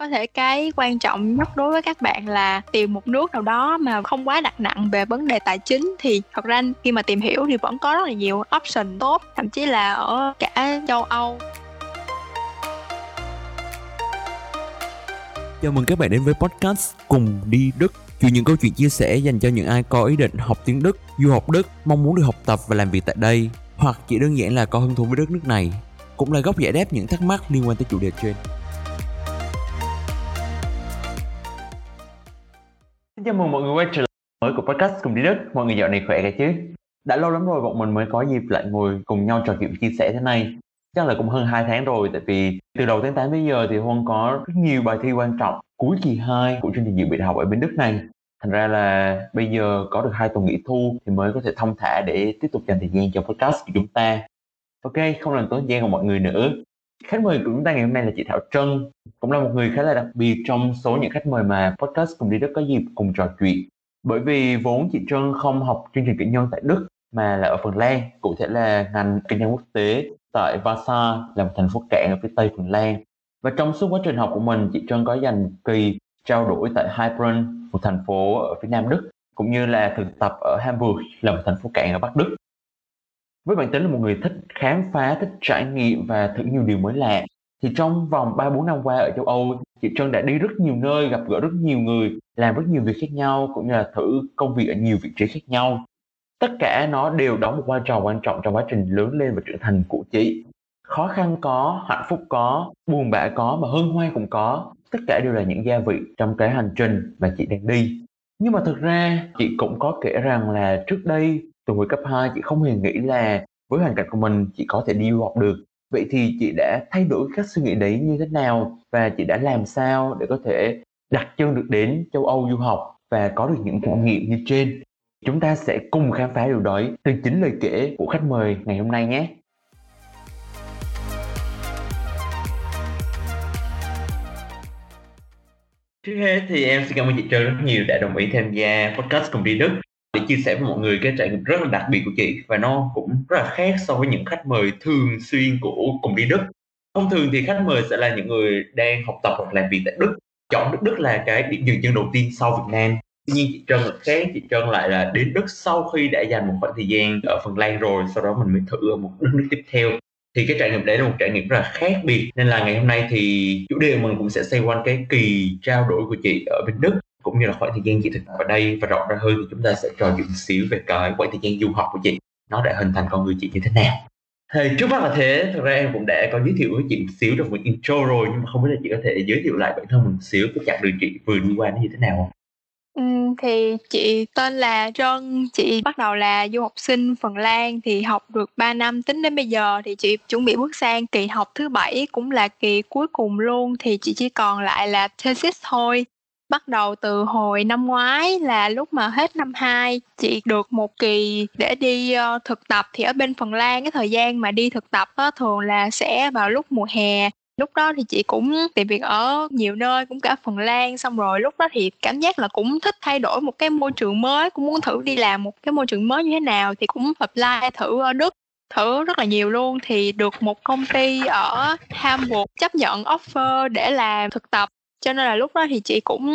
có thể cái quan trọng nhất đối với các bạn là tìm một nước nào đó mà không quá đặt nặng về vấn đề tài chính thì thật ra khi mà tìm hiểu thì vẫn có rất là nhiều option tốt thậm chí là ở cả châu âu. Chào mừng các bạn đến với podcast Cùng đi Đức. Chuyện những câu chuyện chia sẻ dành cho những ai có ý định học tiếng Đức, du học Đức, mong muốn được học tập và làm việc tại đây Hoặc chỉ đơn giản là có hứng thú với đất nước này Cũng là góc giải đáp những thắc mắc liên quan tới chủ đề trên. Xin chào mừng mọi người quay trở lại mới của podcast Cùng đi Đức Mọi người dạo này khỏe cả chứ? Đã lâu lắm rồi bọn mình mới có dịp lại ngồi cùng nhau trò chuyện chia sẻ thế này. Chắc là cũng hơn 2 tháng rồi, tại vì từ đầu tháng 8 tới giờ thì Huân có rất nhiều bài thi quan trọng cuối kỳ 2 của chương trình dự bị học ở bên Đức này. Thành ra là bây giờ có được hai tuần nghỉ thu thì mới có thể thông thả để tiếp tục dành thời gian cho podcast của chúng ta. Ok, không làm tốn gian của mọi người nữa khách mời của chúng ta ngày hôm nay là chị Thảo Trân cũng là một người khá là đặc biệt trong số những khách mời mà podcast cùng đi Đức có dịp cùng trò chuyện bởi vì vốn chị Trân không học chương trình kỹ nhân tại Đức mà là ở Phần Lan cụ thể là ngành kinh doanh quốc tế tại Vasa là một thành phố cảng ở phía tây Phần Lan. Và trong suốt quá trình học của mình, chị Trân có dành kỳ trao đổi tại Heilbronn, một thành phố ở phía nam Đức, cũng như là thực tập ở Hamburg là một thành phố cảng ở Bắc Đức. Với bản tính là một người thích khám phá, thích trải nghiệm và thử nhiều điều mới lạ, thì trong vòng 3-4 năm qua ở châu Âu, chị Trân đã đi rất nhiều nơi, gặp gỡ rất nhiều người, làm rất nhiều việc khác nhau, cũng như là thử công việc ở nhiều vị trí khác nhau. Tất cả nó đều đóng một vai trò quan trọng trong quá trình lớn lên và trưởng thành của chị. Khó khăn có hạnh phúc có buồn bã có mà hân hoan cũng có. Tất cả đều là những gia vị trong cái hành trình mà chị đang đi. Nhưng mà thực ra chị cũng có kể rằng là trước đây từ hồi cấp 2 chị không hề nghĩ là với hoàn cảnh của mình, chị có thể đi du học được. Vậy thì chị đã thay đổi cách suy nghĩ đấy như thế nào? Và chị đã làm sao để có thể đặt chân được đến châu Âu du học và có được những trải nghiệm như trên? Chúng ta sẽ cùng khám phá điều đó từ chính lời kể của khách mời ngày hôm nay nhé. Trước hết thì em xin cảm ơn chị Trân rất nhiều đã đồng ý tham gia podcast cùng đi Đức để chia sẻ với mọi người cái trải nghiệm rất là đặc biệt của chị. Và nó cũng rất là khác so với những khách mời thường xuyên của cùng đi Đức. Thông thường thì khách mời sẽ là những người đang học tập hoặc làm việc tại Đức. Chọn Đức Đức là cái điểm dừng chân đầu tiên sau Việt Nam. Tuy nhiên, chị Trân là khác. Chị Trân lại là đến Đức sau khi đã dành một khoảng thời gian ở Phần Lan rồi, sau đó mình mới thử ở một đất nước tiếp theo. Thì cái trải nghiệm đấy là một trải nghiệm rất là khác biệt. Nên là ngày hôm nay thì chủ đề mình cũng sẽ xoay quanh cái kỳ trao đổi của chị ở bên Đức cũng như là khoảng thời gian chị thực tập ở đây. Và rõ ra hơn thì chúng ta sẽ trò chuyện xíu về cái khoảng thời gian du học của chị. Nó đã hình thành con người chị như thế nào. Thì trước mắt là thế. Thực ra em cũng đã có giới thiệu với chị một xíu trong một intro rồi nhưng mà không biết là chị có thể giới thiệu lại bản thân mình một xíu cái chặng đường chị vừa đi qua nó như thế nào không? Ừ, thì chị tên là Trân, chị bắt đầu là du học sinh Phần Lan thì học được 3 năm. Tính đến bây giờ thì chị chuẩn bị bước sang kỳ học thứ bảy cũng là kỳ cuối cùng luôn. Thì chị chỉ còn lại là thesis thôi. Bắt đầu từ hồi năm ngoái là lúc mà hết năm 2 chị được một kỳ để đi uh, thực tập. Thì ở bên Phần Lan cái thời gian mà đi thực tập á, thường là sẽ vào lúc mùa hè. Lúc đó thì chị cũng tìm việc ở nhiều nơi cũng cả Phần Lan. Xong rồi lúc đó thì cảm giác là cũng thích thay đổi một cái môi trường mới cũng muốn thử đi làm một cái môi trường mới như thế nào thì cũng apply thử ở Đức thử rất là nhiều luôn. Thì được một công ty ở Hamburg chấp nhận offer để làm thực tập cho nên là lúc đó thì chị cũng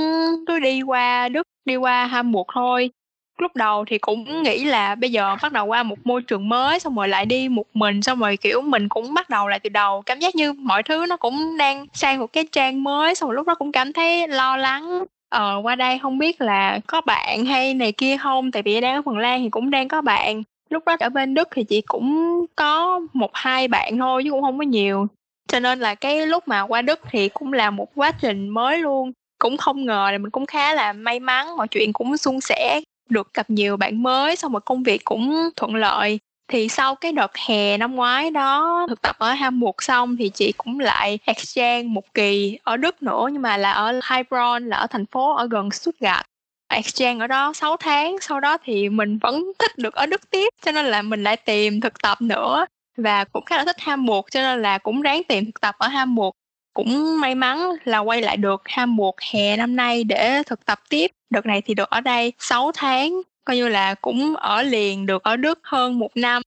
cứ đi qua Đức, đi qua Hamburg thôi. Lúc đầu thì cũng nghĩ là bây giờ bắt đầu qua một môi trường mới, xong rồi lại đi một mình, xong rồi, kiểu, mình cũng bắt đầu lại từ đầu. Cảm giác như mọi thứ nó cũng đang sang một cái trang mới, xong rồi lúc đó cũng cảm thấy lo lắng. Ờ qua đây không biết là có bạn hay này kia không, tại vì đang ở phần lan thì cũng đang có bạn. Lúc đó ở bên đức thì chị cũng có một hai bạn thôi chứ cũng không có nhiều cho nên là cái lúc mà qua đức thì cũng là một quá trình mới luôn. Cũng không ngờ là mình cũng khá là may mắn, mọi chuyện cũng suôn sẻ, được gặp nhiều bạn mới, xong rồi công việc cũng thuận lợi. Thì sau cái đợt hè năm ngoái đó, thực tập ở Hamburg xong thì chị cũng lại exchange một kỳ ở Đức nữa, nhưng mà là ở Heilbronn, là ở thành phố ở gần Stuttgart. Exchange ở đó 6 tháng, sau đó thì mình vẫn thích được ở Đức tiếp, cho nên là mình lại tìm thực tập nữa và cũng khá là thích Hamburg cho nên là cũng ráng tìm thực tập ở Hamburg cũng may mắn là quay lại được Hamburg hè năm nay để thực tập tiếp. Đợt này thì được ở đây 6 tháng, coi như là cũng ở liền được ở Đức hơn một năm.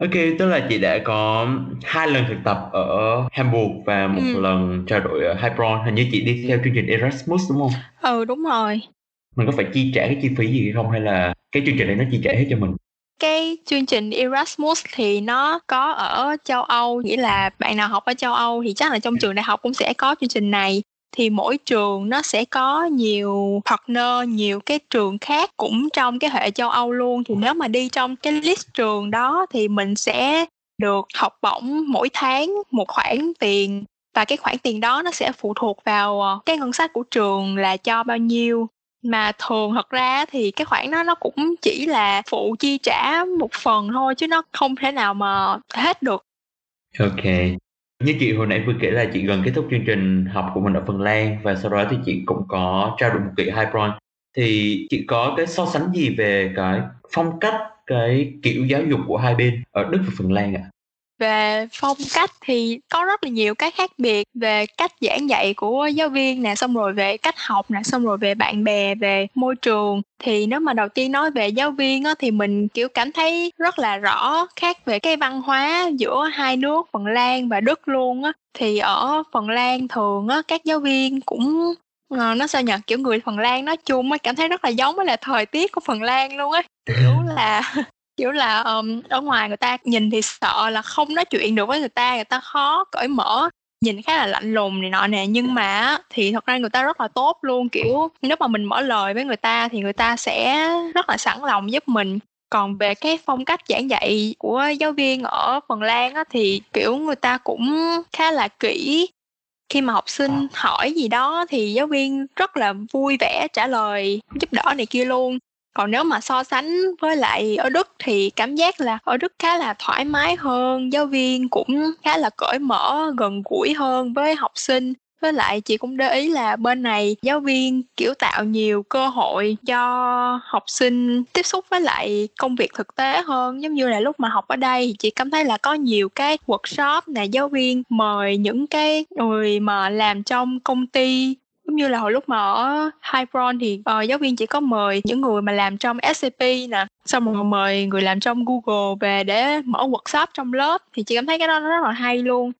Ok, tức là chị đã có hai lần thực tập ở Hamburg và một ừ. lần trao đổi ở Heilbronn. Hình như chị đi theo chương trình Erasmus đúng không? Ừ, đúng rồi. Mình có phải chi trả cái chi phí gì không hay là cái chương trình này nó chi trả hết cho mình? Cái chương trình Erasmus thì nó có ở châu Âu nghĩa là bạn nào học ở châu Âu thì chắc là trong trường đại học cũng sẽ có chương trình này. Thì mỗi trường nó sẽ có nhiều partner nhiều cái trường khác cũng trong cái hệ châu Âu luôn. Thì nếu mà đi trong cái list trường đó thì mình sẽ được học bổng mỗi tháng một khoản tiền. Và cái khoản tiền đó nó sẽ phụ thuộc vào ờ, cái ngân sách của trường là cho bao nhiêu mà thường thật ra thì cái khoản đó nó cũng chỉ là phụ chi trả một phần thôi chứ nó không thể nào mà hết được ok như chị hồi nãy vừa kể là chị gần kết thúc chương trình học của mình ở Phần Lan và sau đó thì chị cũng có trao đổi một kỳ Hypron thì chị có cái so sánh gì về cái phong cách, cái kiểu giáo dục của hai bên ở Đức và Phần Lan ạ? À? Về phong cách thì có rất là nhiều cái khác biệt. Về cách giảng dạy của giáo viên nè xong rồi về cách học nè xong rồi về bạn bè về môi trường. Thì nếu mà đầu tiên nói về giáo viên á, thì mình kiểu cảm thấy rất là rõ khác về cái văn hóa giữa hai nước Phần Lan và Đức luôn á. Thì ở Phần Lan thường á các giáo viên cũng ờ, nó sao nhỉ kiểu người Phần Lan nói chung á cảm thấy rất là giống với là thời tiết của Phần Lan luôn á. Kiểu là kiểu là um, ở ngoài người ta nhìn thì sợ là không nói chuyện được với người ta người ta khó cởi mở nhìn khá là lạnh lùng này nọ nè. Nhưng mà thì thật ra người ta rất là tốt luôn kiểu nếu mà mình mở lời với người ta thì người ta sẽ rất là sẵn lòng giúp mình. Còn về cái phong cách giảng dạy của giáo viên ở Phần Lan á, thì kiểu người ta cũng khá là kỹ. Khi mà học sinh hỏi gì đó thì giáo viên rất là vui vẻ trả lời giúp đỡ này kia luôn còn nếu mà so sánh với lại ở Đức thì cảm giác là ở Đức khá là thoải mái hơn, giáo viên cũng khá là cởi mở, gần gũi hơn với học sinh. Với lại chị cũng để ý là bên này giáo viên kiểu tạo nhiều cơ hội cho học sinh tiếp xúc với lại công việc thực tế hơn. Giống như là lúc mà học ở đây thì chị cảm thấy là có nhiều cái workshop nè giáo viên mời những cái người mà làm trong công ty giống như là hồi lúc mà ở Hypron thì uh, giáo viên chỉ có mời những người mà làm trong SCP nè. Xong rồi mời người làm trong Google về để mở workshop trong lớp. Thì chị cảm thấy cái đó nó rất là hay luôn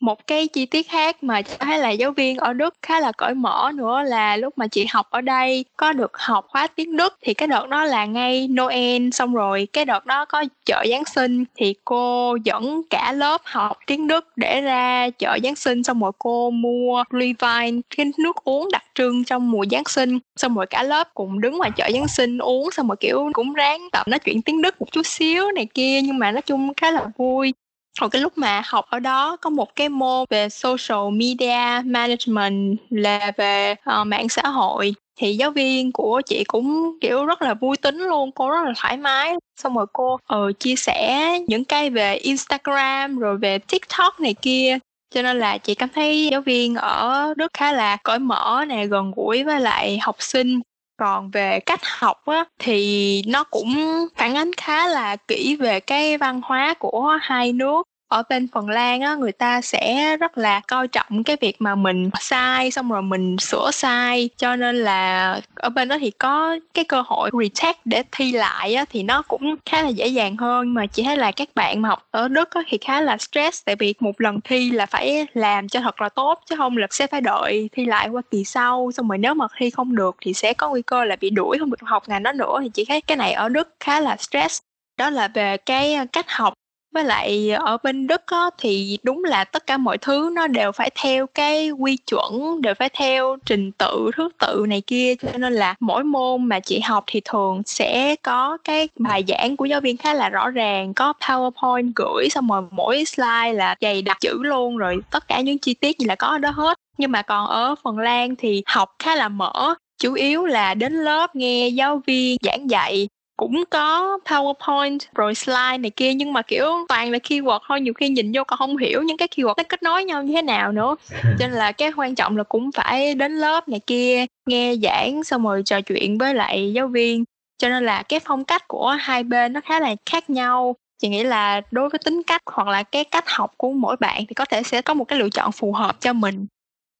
một cái chi tiết khác mà chị thấy là giáo viên ở Đức khá là cởi mở nữa là lúc mà chị học ở đây có được học khóa tiếng Đức thì cái đợt đó là ngay Noel, xong rồi cái đợt đó có chợ Giáng sinh thì cô dẫn cả lớp học tiếng Đức để ra chợ Giáng sinh, xong rồi cô mua Glühwein cái nước uống đặc trưng trong mùa Giáng sinh. Xong rồi cả lớp cùng đứng ngoài chợ Giáng sinh uống, xong rồi kiểu cũng ráng tập nói chuyện tiếng Đức một chút xíu này kia, nhưng mà nói chung khá là vui hồi cái lúc mà học ở đó có một cái môn về social media management là về uh, mạng xã hội. Thì giáo viên của chị cũng kiểu rất là vui tính luôn cô rất là thoải mái. Xong rồi cô uh, chia sẻ những cái về instagram rồi về tiktok này kia. Cho nên là chị cảm thấy giáo viên ở đức khá là cởi mở nè gần gũi với lại học sinh còn về cách học á, thì nó cũng phản ánh khá là kỹ về cái văn hóa của hai nước ở bên Phần Lan á, người ta sẽ rất là coi trọng cái việc mà mình sai, xong rồi mình sửa sai. Cho nên là ở bên đó thì có cái cơ hội retake để thi lại á, thì nó cũng khá là dễ dàng hơn. Mà chỉ thấy là các bạn mà học ở Đức á, thì khá là stress. Tại vì một lần thi là phải làm cho thật là tốt, chứ không là sẽ phải đợi thi lại qua kỳ sau. Xong rồi nếu mà thi không được thì sẽ có nguy cơ là bị đuổi, không được học ngành đó nữa. Thì chỉ thấy cái này ở Đức khá là stress. Đó là về cái à, cách học với lại ở bên Đức á, thì đúng là tất cả mọi thứ nó đều phải theo cái quy chuẩn đều phải theo trình tự thứ tự này kia. Cho nên là mỗi môn mà chị học thì thường sẽ có cái bài giảng của giáo viên khá là rõ ràng có powerpoint gửi xong rồi mỗi slide là dày đặc chữ luôn rồi tất cả những chi tiết gì là có ở đó hết. Nhưng mà còn ở Phần Lan thì học khá là mở chủ yếu là đến lớp nghe giáo viên giảng dạy cũng có PowerPoint rồi slide này kia nhưng mà kiểu toàn là keyword thôi. Nhiều khi nhìn vô còn không hiểu những cái keyword nó kết nối nhau như thế nào nữa. Cho nên là cái quan trọng là cũng phải đến lớp này kia nghe giảng xong rồi trò chuyện với lại giáo viên. Cho nên là cái phong cách của hai bên nó khá là khác nhau. Chị nghĩ là đối với tính cách hoặc là cái cách học của mỗi bạn thì có thể sẽ có một cái lựa chọn phù hợp cho mình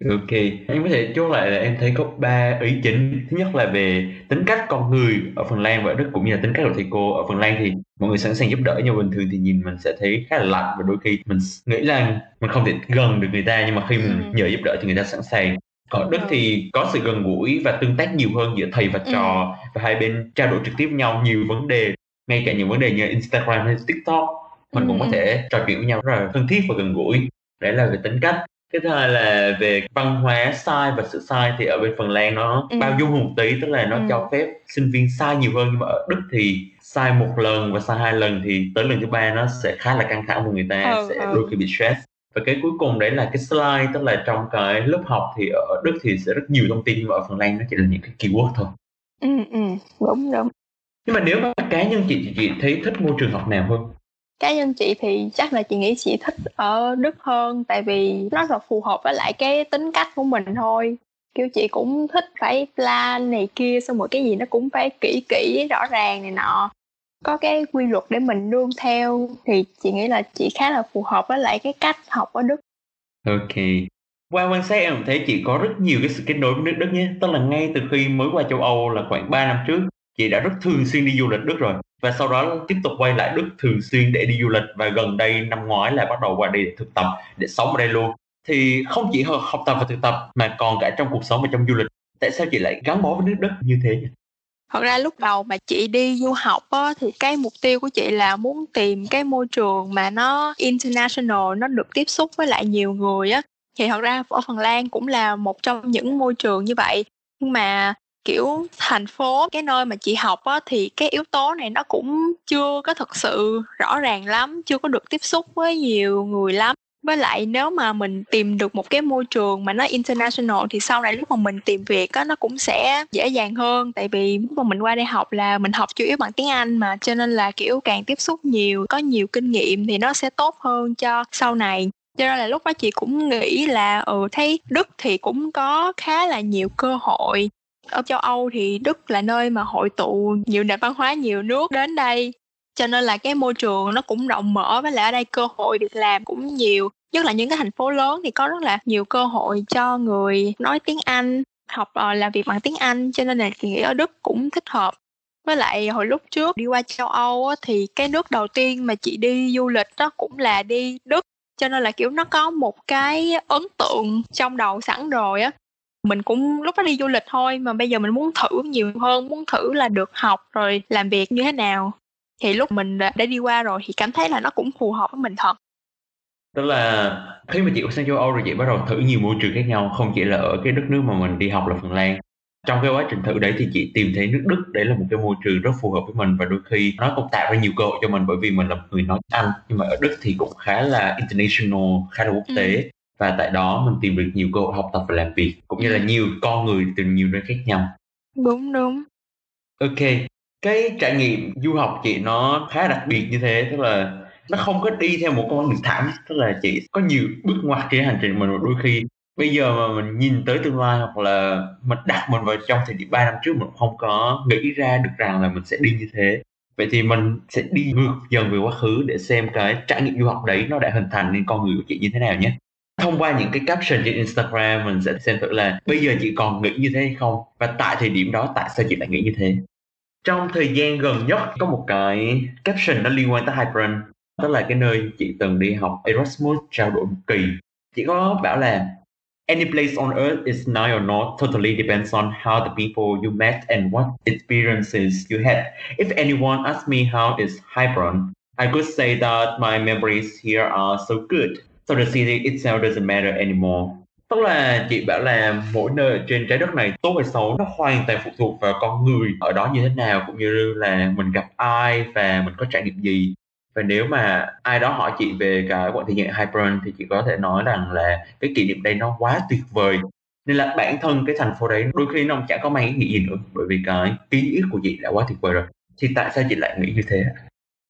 Ok, em có thể chốt lại là em thấy có ba ý chính. Thứ nhất là về tính cách con người ở Phần Lan và Đức cũng như là tính cách của thầy cô ở Phần Lan thì mọi người sẵn sàng giúp đỡ nhưng bình thường thì nhìn mình sẽ thấy khá là lạnh và đôi khi mình nghĩ là mình không thể gần được người ta nhưng mà khi mình ừ. nhờ giúp đỡ thì người ta sẵn sàng. Ở Đức thì có sự gần gũi và tương tác nhiều hơn giữa thầy và trò ừ. và hai bên trao đổi trực tiếp nhau nhiều vấn đề ngay cả những vấn đề như Instagram hay TikTok mình ừ. cũng có thể trò chuyện với nhau rất là thân thiết và gần gũi đấy là về tính cách cái thứ hai là về văn hóa sai và sự sai thì ở bên Phần Lan nó ừ. bao dung một tí tức là nó ừ. cho phép sinh viên sai nhiều hơn nhưng mà ở Đức thì sai một lần và sai hai lần thì tới lần thứ ba nó sẽ khá là căng thẳng và người ta ừ, sẽ ừ. đôi khi bị stress và cái cuối cùng đấy là cái slide tức là trong cái lớp học thì ở Đức thì sẽ rất nhiều thông tin nhưng mà ở Phần Lan nó chỉ là những cái keyword thôi ừ ừ đúng đúng nhưng mà nếu mà cá nhân chị chị, chị thấy thích môi trường học nào hơn cá nhân chị thì chắc là chị nghĩ chị thích ở đức hơn, tại vì nó là phù hợp với lại cái tính cách của mình thôi. Kiểu chị cũng thích phải plan này kia, xong rồi cái gì nó cũng phải kỹ kỹ, rõ ràng này nọ. Có cái quy luật để mình nương theo thì chị nghĩ là chị khá là phù hợp với lại cái cách học ở đức. Ok. Qua quan sát em thấy chị có rất nhiều cái sự kết nối với nước Đức nhé. Tức là ngay từ khi mới qua châu Âu là khoảng 3 năm trước, Chị đã rất thường xuyên đi du lịch Đức rồi và sau đó tiếp tục quay lại Đức thường xuyên để đi du lịch và gần đây năm ngoái là bắt đầu qua đi thực tập để sống ở đây luôn thì không chỉ học tập và thực tập mà còn cả trong cuộc sống và trong du lịch tại sao chị lại gắn bó với nước Đức như thế nhỉ? Thật ra lúc đầu mà chị đi du học á, thì cái mục tiêu của chị là muốn tìm cái môi trường mà nó international, nó được tiếp xúc với lại nhiều người á. Thì thật ra ở Phần Lan cũng là một trong những môi trường như vậy. Nhưng mà kiểu, thành phố, cái nơi mà chị học á, thì cái yếu tố này nó cũng chưa có thực sự rõ ràng lắm, chưa có được tiếp xúc với nhiều người lắm. Với lại nếu mà mình tìm được một cái môi trường mà nó international thì sau này lúc mà mình tìm việc á, nó cũng sẽ dễ dàng hơn. Tại vì lúc mà mình qua đây học là mình học chủ yếu bằng tiếng Anh mà, cho nên là kiểu càng tiếp xúc nhiều, có nhiều kinh nghiệm thì nó sẽ tốt hơn cho sau này. Cho nên là lúc đó chị cũng nghĩ là ừ thấy đức thì cũng có khá là nhiều cơ hội ở châu Âu thì Đức là nơi mà hội tụ nhiều nền văn hóa nhiều nước đến đây. Cho nên là cái môi trường nó cũng rộng mở với lại ở đây cơ hội việc làm cũng nhiều. Nhất là những cái thành phố lớn thì có rất là nhiều cơ hội cho người nói tiếng Anh học ờ, làm việc bằng tiếng Anh. Cho nên là chị nghĩ ở Đức cũng thích hợp. Với lại hồi lúc trước đi qua châu Âu á, thì cái nước đầu tiên mà chị đi du lịch đó cũng là đi Đức. Cho nên là kiểu nó có một cái ấn tượng trong đầu sẵn rồi á mình cũng lúc đó đi du lịch thôi mà bây giờ mình muốn thử nhiều hơn muốn thử là được học rồi làm việc như thế nào. Thì lúc mình đã đi qua rồi thì cảm thấy là nó cũng phù hợp với mình thật. Tức là khi mà chị sang châu Âu rồi chị bắt đầu thử nhiều môi trường khác nhau không chỉ là ở cái đất nước mà mình đi học là Phần Lan. Trong cái quá trình thử đấy thì chị tìm thấy nước Đức đấy là một cái môi trường rất phù hợp với mình và đôi khi nó cũng tạo ra nhiều cơ hội cho mình bởi vì mình là một người nói Anh. Nhưng mà ở Đức thì cũng khá là international khá là quốc tế. Ừ và tại đó mình tìm được nhiều cơ hội học tập và làm việc cũng như là nhiều con người từ nhiều nơi khác nhau. Đúng đúng. Ok cái trải nghiệm du học chị nó khá đặc biệt như thế tức là nó không có đi theo một con đường thẳng tức là chị có nhiều bước ngoặt trên hành trình mình đôi khi bây giờ mà mình nhìn tới tương lai hoặc là mình đặt mình vào trong thời điểm 3 năm trước mình không có nghĩ ra được rằng là mình sẽ đi như thế. Vậy thì mình sẽ đi ngược dần về quá khứ để xem cái trải nghiệm du học đấy nó đã hình thành nên con người của chị như thế nào nhé thông qua những cái caption trên Instagram mình sẽ xem thử là bây giờ chị còn nghĩ như thế hay không và tại thời điểm đó tại sao chị lại nghĩ như thế trong thời gian gần nhất có một cái caption nó liên quan tới Hyperon đó là cái nơi chị từng đi học Erasmus trao đổi một kỳ chị có bảo là Any place on earth is nice or not totally depends on how the people you met and what experiences you had. If anyone asks me how is Hebron, I could say that my memories here are so good. So the city itself doesn't matter anymore. Tức là chị bảo là mỗi nơi trên trái đất này, tốt hay xấu, nó hoàn toàn phụ thuộc vào con người ở đó như thế nào, cũng như là mình gặp ai và mình có trải nghiệm gì. Và nếu mà ai đó hỏi chị về cái quãng thời gian Hyperon thì chị có thể nói rằng là cái kỷ niệm đây nó quá tuyệt vời. Nên là bản thân cái thành phố đấy đôi khi nó chẳng có mang ý nghĩa gì nữa, bởi vì cái ký ức của chị đã quá tuyệt vời rồi. Thì tại sao chị lại nghĩ như thế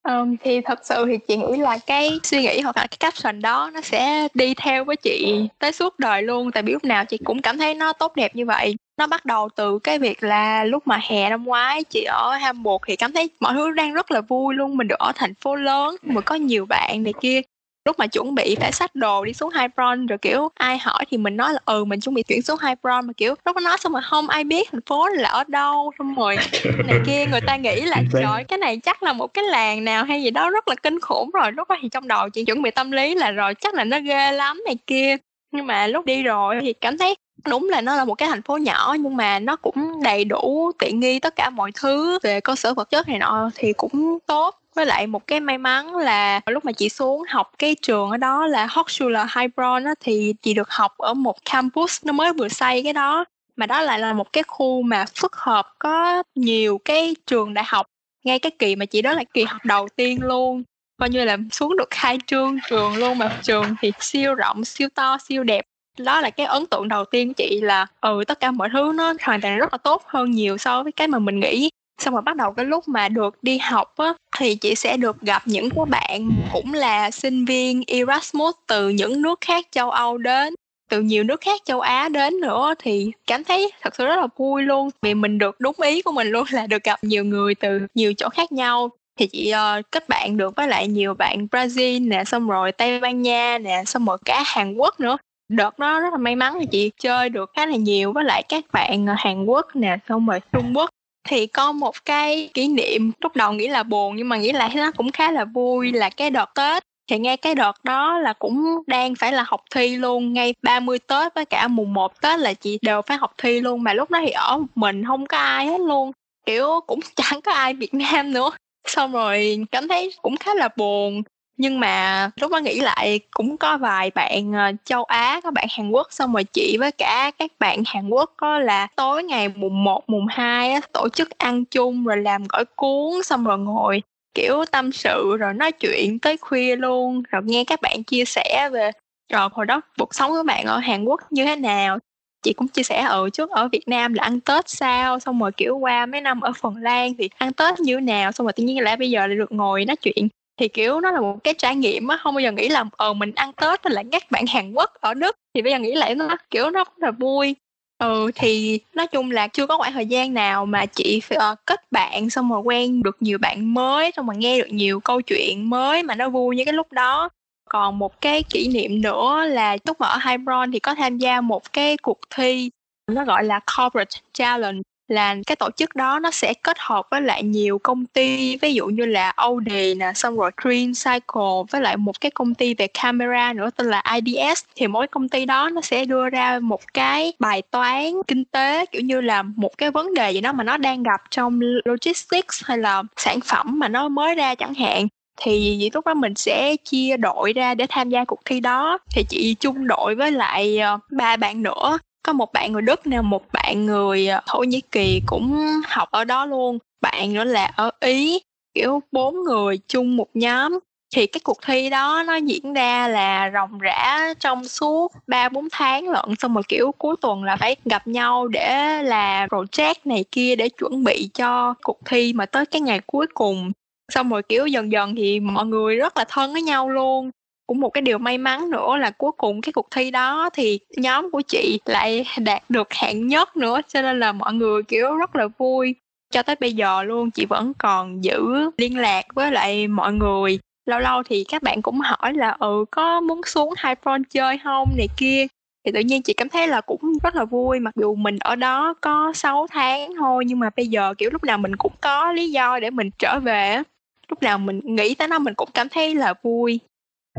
Um, thì thật sự thì chị nghĩ là cái suy nghĩ hoặc là cái caption đó nó sẽ đi theo với chị tới suốt đời luôn. Tại vì lúc nào chị cũng cảm thấy nó tốt đẹp như vậy. Nó bắt đầu từ cái việc là lúc mà hè năm ngoái chị ở Hamburg thì cảm thấy mọi thứ đang rất là vui luôn. Mình được ở thành phố lớn mà có nhiều bạn này kia lúc mà chuẩn bị phải xách đồ đi xuống Hebron rồi kiểu ai hỏi thì mình nói là ừ mình chuẩn bị chuyển xuống Hebron mà kiểu lúc đó nói xong mà không ai biết thành phố là ở đâu? Xong rồi này kia người ta nghĩ là trời cái này chắc là một cái làng nào hay gì đó rất là kinh khủng rồi. Lúc đó thì trong đầu chị chuẩn bị tâm lý là rồi chắc là nó ghê lắm này kia. Nhưng mà lúc đi rồi thì cảm thấy đúng là nó là một cái thành phố nhỏ nhưng mà nó cũng đầy đủ tiện nghi tất cả mọi thứ về cơ sở vật chất này nọ thì cũng tốt với lại một cái may mắn là lúc mà chị xuống học cái trường ở đó là Hochschule Heilbronn á, thì chị được học ở một campus nó mới vừa xây cái đó. Mà đó lại là một cái khu mà phức hợp có nhiều cái trường đại học. Ngay cái kỳ mà chị đó là kỳ học đầu tiên luôn. Coi như là xuống được khai trương trường luôn mà trường thì siêu rộng siêu to siêu đẹp. Đó là cái ấn tượng đầu tiên của chị là ừ tất cả mọi thứ nó hoàn toàn rất là tốt hơn nhiều so với cái mà mình nghĩ xong rồi bắt đầu cái lúc mà được đi học á thì chị sẽ được gặp những cái bạn cũng là sinh viên Erasmus từ những nước khác châu Âu đến từ nhiều nước khác châu Á đến nữa. Thì cảm thấy thật sự rất là vui luôn vì mình được đúng ý của mình luôn là được gặp nhiều người từ nhiều chỗ khác nhau. Thì chị uh, kết bạn được với lại nhiều bạn Brazil nè xong rồi Tây Ban Nha nè xong rồi cả Hàn Quốc nữa. Đợt đó rất là may mắn là chị chơi được khá là nhiều với lại các bạn Hàn Quốc nè xong rồi Trung Quốc thì có một cái kỷ niệm lúc đầu nghĩ là buồn, nhưng mà nghĩ lại nó cũng khá là vui, là cái đợt Tết. Thì ngay cái đợt đó là cũng đang phải là học thi luôn, ngay 30 Tết với cả mùng 1 Tết là chị đều phải học thi luôn, mà lúc đó thì ở mình không có ai hết luôn. Kiểu cũng chẳng có ai Việt Nam nữa. Xong rồi cảm thấy cũng khá là buồn nhưng mà lúc đó nghĩ lại cũng có vài bạn ờ, châu Á có bạn Hàn Quốc xong rồi chị với cả các bạn Hàn Quốc có là tối ngày mùng 1, mùng 2 á, tổ chức ăn chung rồi làm gỏi cuốn xong rồi ngồi kiểu tâm sự rồi nói chuyện tới khuya luôn rồi nghe các bạn chia sẻ về rồi hồi đó cuộc sống của bạn ở Hàn Quốc như thế nào. Chị cũng chia sẻ ở trước ở Việt Nam là ăn Tết sao? Xong rồi kiểu qua mấy năm ở Phần Lan thì ăn Tết như thế nào? Xong rồi tự nhiên lại bây giờ lại được ngồi nói chuyện thì kiểu nó là một cái trải nghiệm á không bao giờ nghĩ là ờ mình ăn tết là các bạn hàn quốc ở đức. Thì bây giờ nghĩ lại nó kiểu nó rất là vui. Ừ thì nói chung là chưa có khoảng thời gian nào mà chị uh, ờ, kết bạn xong rồi quen được nhiều bạn mới xong rồi nghe được nhiều câu chuyện mới mà nó vui như cái lúc đó. Còn một cái kỷ niệm nữa là lúc mà ở Hybron thì có tham gia một cái cuộc thi nó gọi là corporate challenge là cái tổ chức đó nó sẽ kết hợp với lại nhiều công ty, ví dụ như là Audi nè, xong rồi Green Cycle với lại một cái công ty về camera nữa tên là IDS thì mỗi công ty đó nó sẽ đưa ra một cái bài toán kinh tế, kiểu như là một cái vấn đề gì đó mà nó đang gặp trong logistics hay là sản phẩm mà nó mới ra chẳng hạn. Thì lúc đó mình sẽ chia đội ra để tham gia cuộc thi đó. Thì chị chung đội với lại ờ, ba bạn nữa có một bạn người Đức nè, một bạn người ờ, Thổ Nhĩ Kỳ cũng học ở đó luôn. Bạn nữa là ở Ý, kiểu, bốn người chung một nhóm. Thì cái cuộc thi đó nó diễn ra là ròng rã trong suốt ba, bốn tháng lận. Xong rồi, kiểu, cuối tuần là phải gặp nhau để làm project này kia để chuẩn bị cho cuộc thi mà tới cái ngày cuối cùng. Xong rồi, kiểu, dần dần thì mọi người rất là thân với nhau luôn cũng một cái điều may mắn nữa là cuối cùng cái cuộc thi đó thì nhóm của chị lại đạt được hạng nhất nữa, cho nên là mọi người, kiểu, rất là vui. Cho tới bây giờ luôn, chị vẫn còn giữ liên lạc với lại mọi người. Lâu lâu thì các bạn cũng hỏi là ừ có muốn xuống hai front chơi không? này kia. Thì tự nhiên chị cảm thấy là cũng rất là vui, mặc dù mình ở đó có 6 tháng thôi, nhưng mà bây giờ, kiểu, lúc nào mình cũng có lý do để mình trở về lúc nào mình nghĩ tới nó, mình cũng cảm thấy là vui